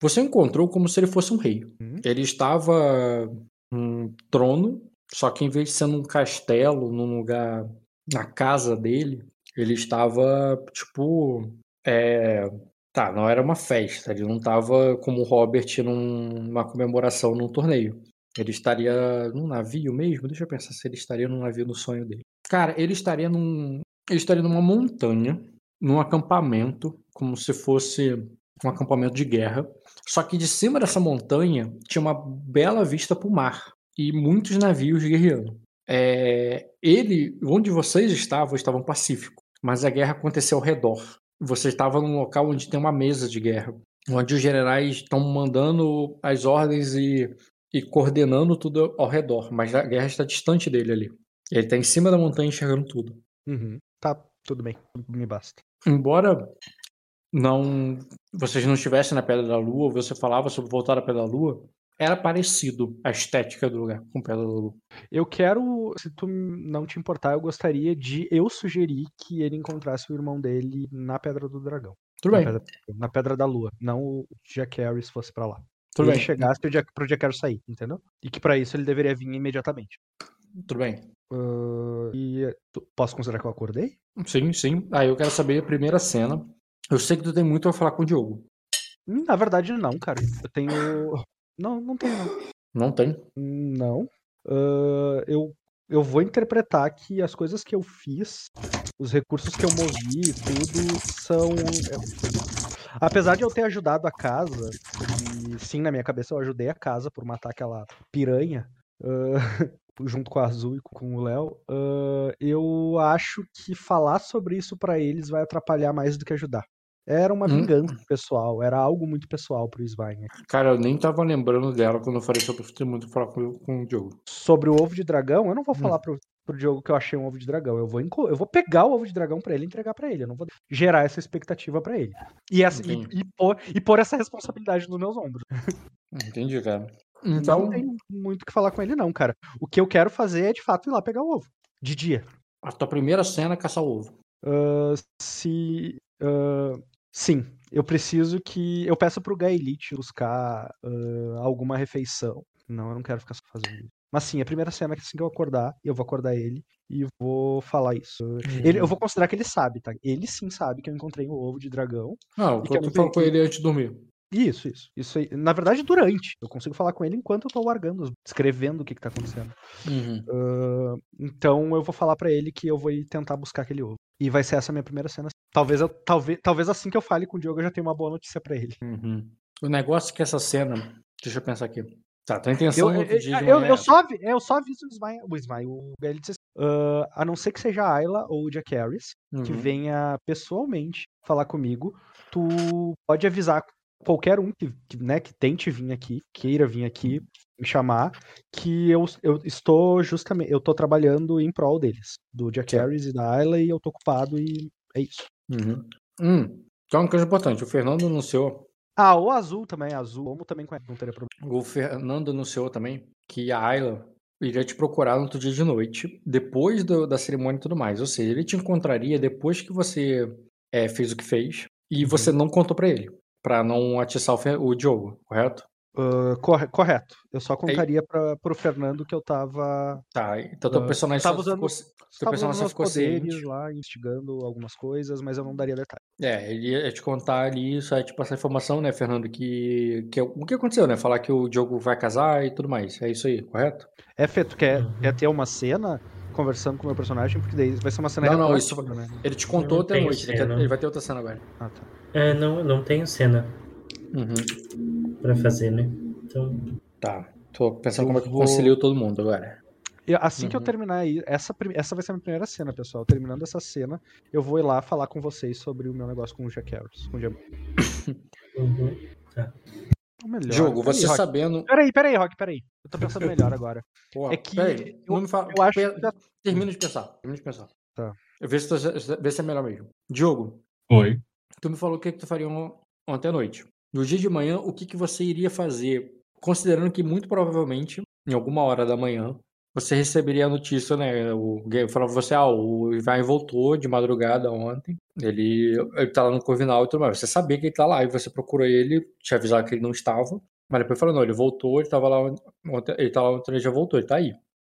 você encontrou como se ele fosse um rei. Hum. Ele estava num trono, só que em vez de ser num castelo, num lugar. na casa dele, ele estava, tipo. É, tá, não era uma festa. Ele não estava como o Robert num- numa comemoração num torneio. Ele estaria num navio mesmo? Deixa eu pensar se ele estaria num navio no sonho dele. Cara, ele estaria num. Ele estaria numa montanha, num acampamento, como se fosse um acampamento de guerra. Só que de cima dessa montanha tinha uma bela vista para o mar e muitos navios guerreando. É, ele, onde vocês estavam, estava no Pacífico, mas a guerra aconteceu ao redor. Você estava num local onde tem uma mesa de guerra, onde os generais estão mandando as ordens e, e coordenando tudo ao redor, mas a guerra está distante dele ali. Ele está em cima da montanha enxergando tudo. Uhum. Tá, tudo bem. Me basta. Embora não vocês não estivessem na Pedra da Lua, você falava sobre voltar à Pedra da Lua, era parecido a estética do lugar com Pedra da Lua. Eu quero, se tu não te importar, eu gostaria de eu sugerir que ele encontrasse o irmão dele na Pedra do Dragão. Tudo na, bem, pedra, na Pedra da Lua. Não o Jack Harris fosse pra lá. Tudo ele bem, chegasse pro pro Jack Harris sair, entendeu? E que pra isso ele deveria vir imediatamente. tudo bem. Ah, e posso considerar que eu acordei? Sim, sim. Aí eu quero saber a primeira cena. Eu sei que tu tem muito a falar com o Diogo. Na verdade, não, cara. Eu tenho. Não, não tenho, não. Não tem? Não. Ah, eu, eu vou interpretar que as coisas que eu fiz, os recursos que eu movi e tudo, são. é, Apesar de eu ter ajudado a casa, e sim, na minha cabeça eu ajudei a casa por matar aquela piranha, ah, junto com a Azul e com o Léo, ah, eu acho que falar sobre isso pra eles vai atrapalhar mais do que ajudar. Era uma Hum. vingança pessoal, era algo muito pessoal pro Svein. Cara, eu nem tava lembrando dela quando eu falei sobre ter muito falar com, com o Diogo. sobre o ovo de dragão, eu não vou Hum. falar pro, pro Diogo que eu achei um ovo de dragão. Eu vou, eu vou pegar o ovo de dragão pra ele e entregar pra ele. Eu não vou gerar essa expectativa pra ele. E, essa, e, e, pôr, e pôr essa responsabilidade nos meus ombros. Entendi, cara. Então não tem muito o que falar com ele, não, cara. O que eu quero fazer é de fato ir lá pegar o ovo. De dia. a tua primeira cena é caçar o ovo. Ah, se. ah, sim, eu preciso que. Eu peço pro Gaelite buscar ah, alguma refeição. Não, eu não quero ficar só fazendo isso. Mas sim, a primeira cena é que assim que eu acordar, eu vou acordar ele e vou falar isso. Ele- eu vou considerar que ele sabe, tá? Ele sim sabe que eu encontrei o ovo de dragão. Que eu não falou com ele antes de dormir. Isso, isso. Isso aí. Na verdade, durante. Eu consigo falar com ele enquanto eu tô largando, escrevendo o que, que tá acontecendo. Uhum. Ah, então eu vou falar pra ele que eu vou ir tentar buscar aquele ovo. E vai ser essa a minha primeira cena. Talvez, eu, talvez, talvez assim que eu fale com o Diogo eu já tenha uma boa notícia pra ele. Uhum. O negócio é que essa cena. Deixa eu pensar aqui. Tá, tua Eu, intenção eu, outro dia de eu, manhã eu é- só, avi- eu só aviso o Ismael, o, Ismael, o disse assim, ah, a não ser que seja a Ayla ou o Jack Harris, que Uhum. venha pessoalmente falar comigo, tu pode avisar qualquer um que, né, que tente vir aqui, queira vir aqui me chamar, que eu, eu estou justamente, eu tô trabalhando em prol deles, do Jack. Harris e da Ayla, e eu tô ocupado e é isso. Uhum. Hum, então uma coisa importante, o Fernando anunciou, Ah, o Azul também, Azul, como também conhece, não teria problema. o Fernando anunciou também que a Ayla iria te procurar no outro dia de noite, depois do- da cerimônia e tudo mais. Ou seja, ele te encontraria depois que você é, fez o que fez e Uhum. você não contou pra ele, Pra não atiçar o, o Diogo, correto? Ah, corre- correto, eu só contaria para pro Fernando que eu tava Tá, então teu personagem tava só usando- ficou, teu Tava personagem ficou poderes ciente. lá, instigando algumas coisas, mas eu não daria detalhe. É, ele ia te contar ali, só ia te passar informação, né, Fernando, que, que é o que aconteceu, né? Falar que o Diogo vai casar e tudo mais. É isso aí, correto? É, tu quer, Uhum. quer ter uma cena conversando com o meu personagem? Porque daí vai ser uma cena Não, não, isso- né? Ele te contou tenho noite, cena. ele vai ter outra cena agora. Ah, tá. É, não, eu não tenho cena Uhum. pra fazer, né? Então, Tá. Tô pensando Eu como é que eu vou- concilio todo mundo agora. E assim que eu Uhum. terminar aí, essa, essa vai ser a minha primeira cena, pessoal. Terminando essa cena, eu vou ir lá falar com vocês sobre o meu negócio com o Jack Harris. Com o Jam... uhum. Ou melhor. Jogo, peraí, você Rock. sabendo. Peraí, peraí, Rock, peraí. Eu tô pensando melhor agora. Porra, É que peraí, eu- não fala. eu acho pe- que Termina de pensar. Termina de pensar. Tá. Vê se, tu- vê se é melhor mesmo. Diogo, Oi. Tu me falou o que, que tu faria on- ontem à noite. No dia de manhã, o que, que você iria fazer? Considerando que muito provavelmente, em alguma hora da manhã, você receberia a notícia, né? O Game falava você, ah, o Ivan voltou de madrugada ontem. Ele, ele tá lá no Corvinal e tudo mais. Você sabia que ele tá lá e você procurou ele, te avisar que ele não estava. Mas depois falou, não, ele voltou, ele tava lá ontem, ele tá lá ontem, ele já voltou, ele tá aí.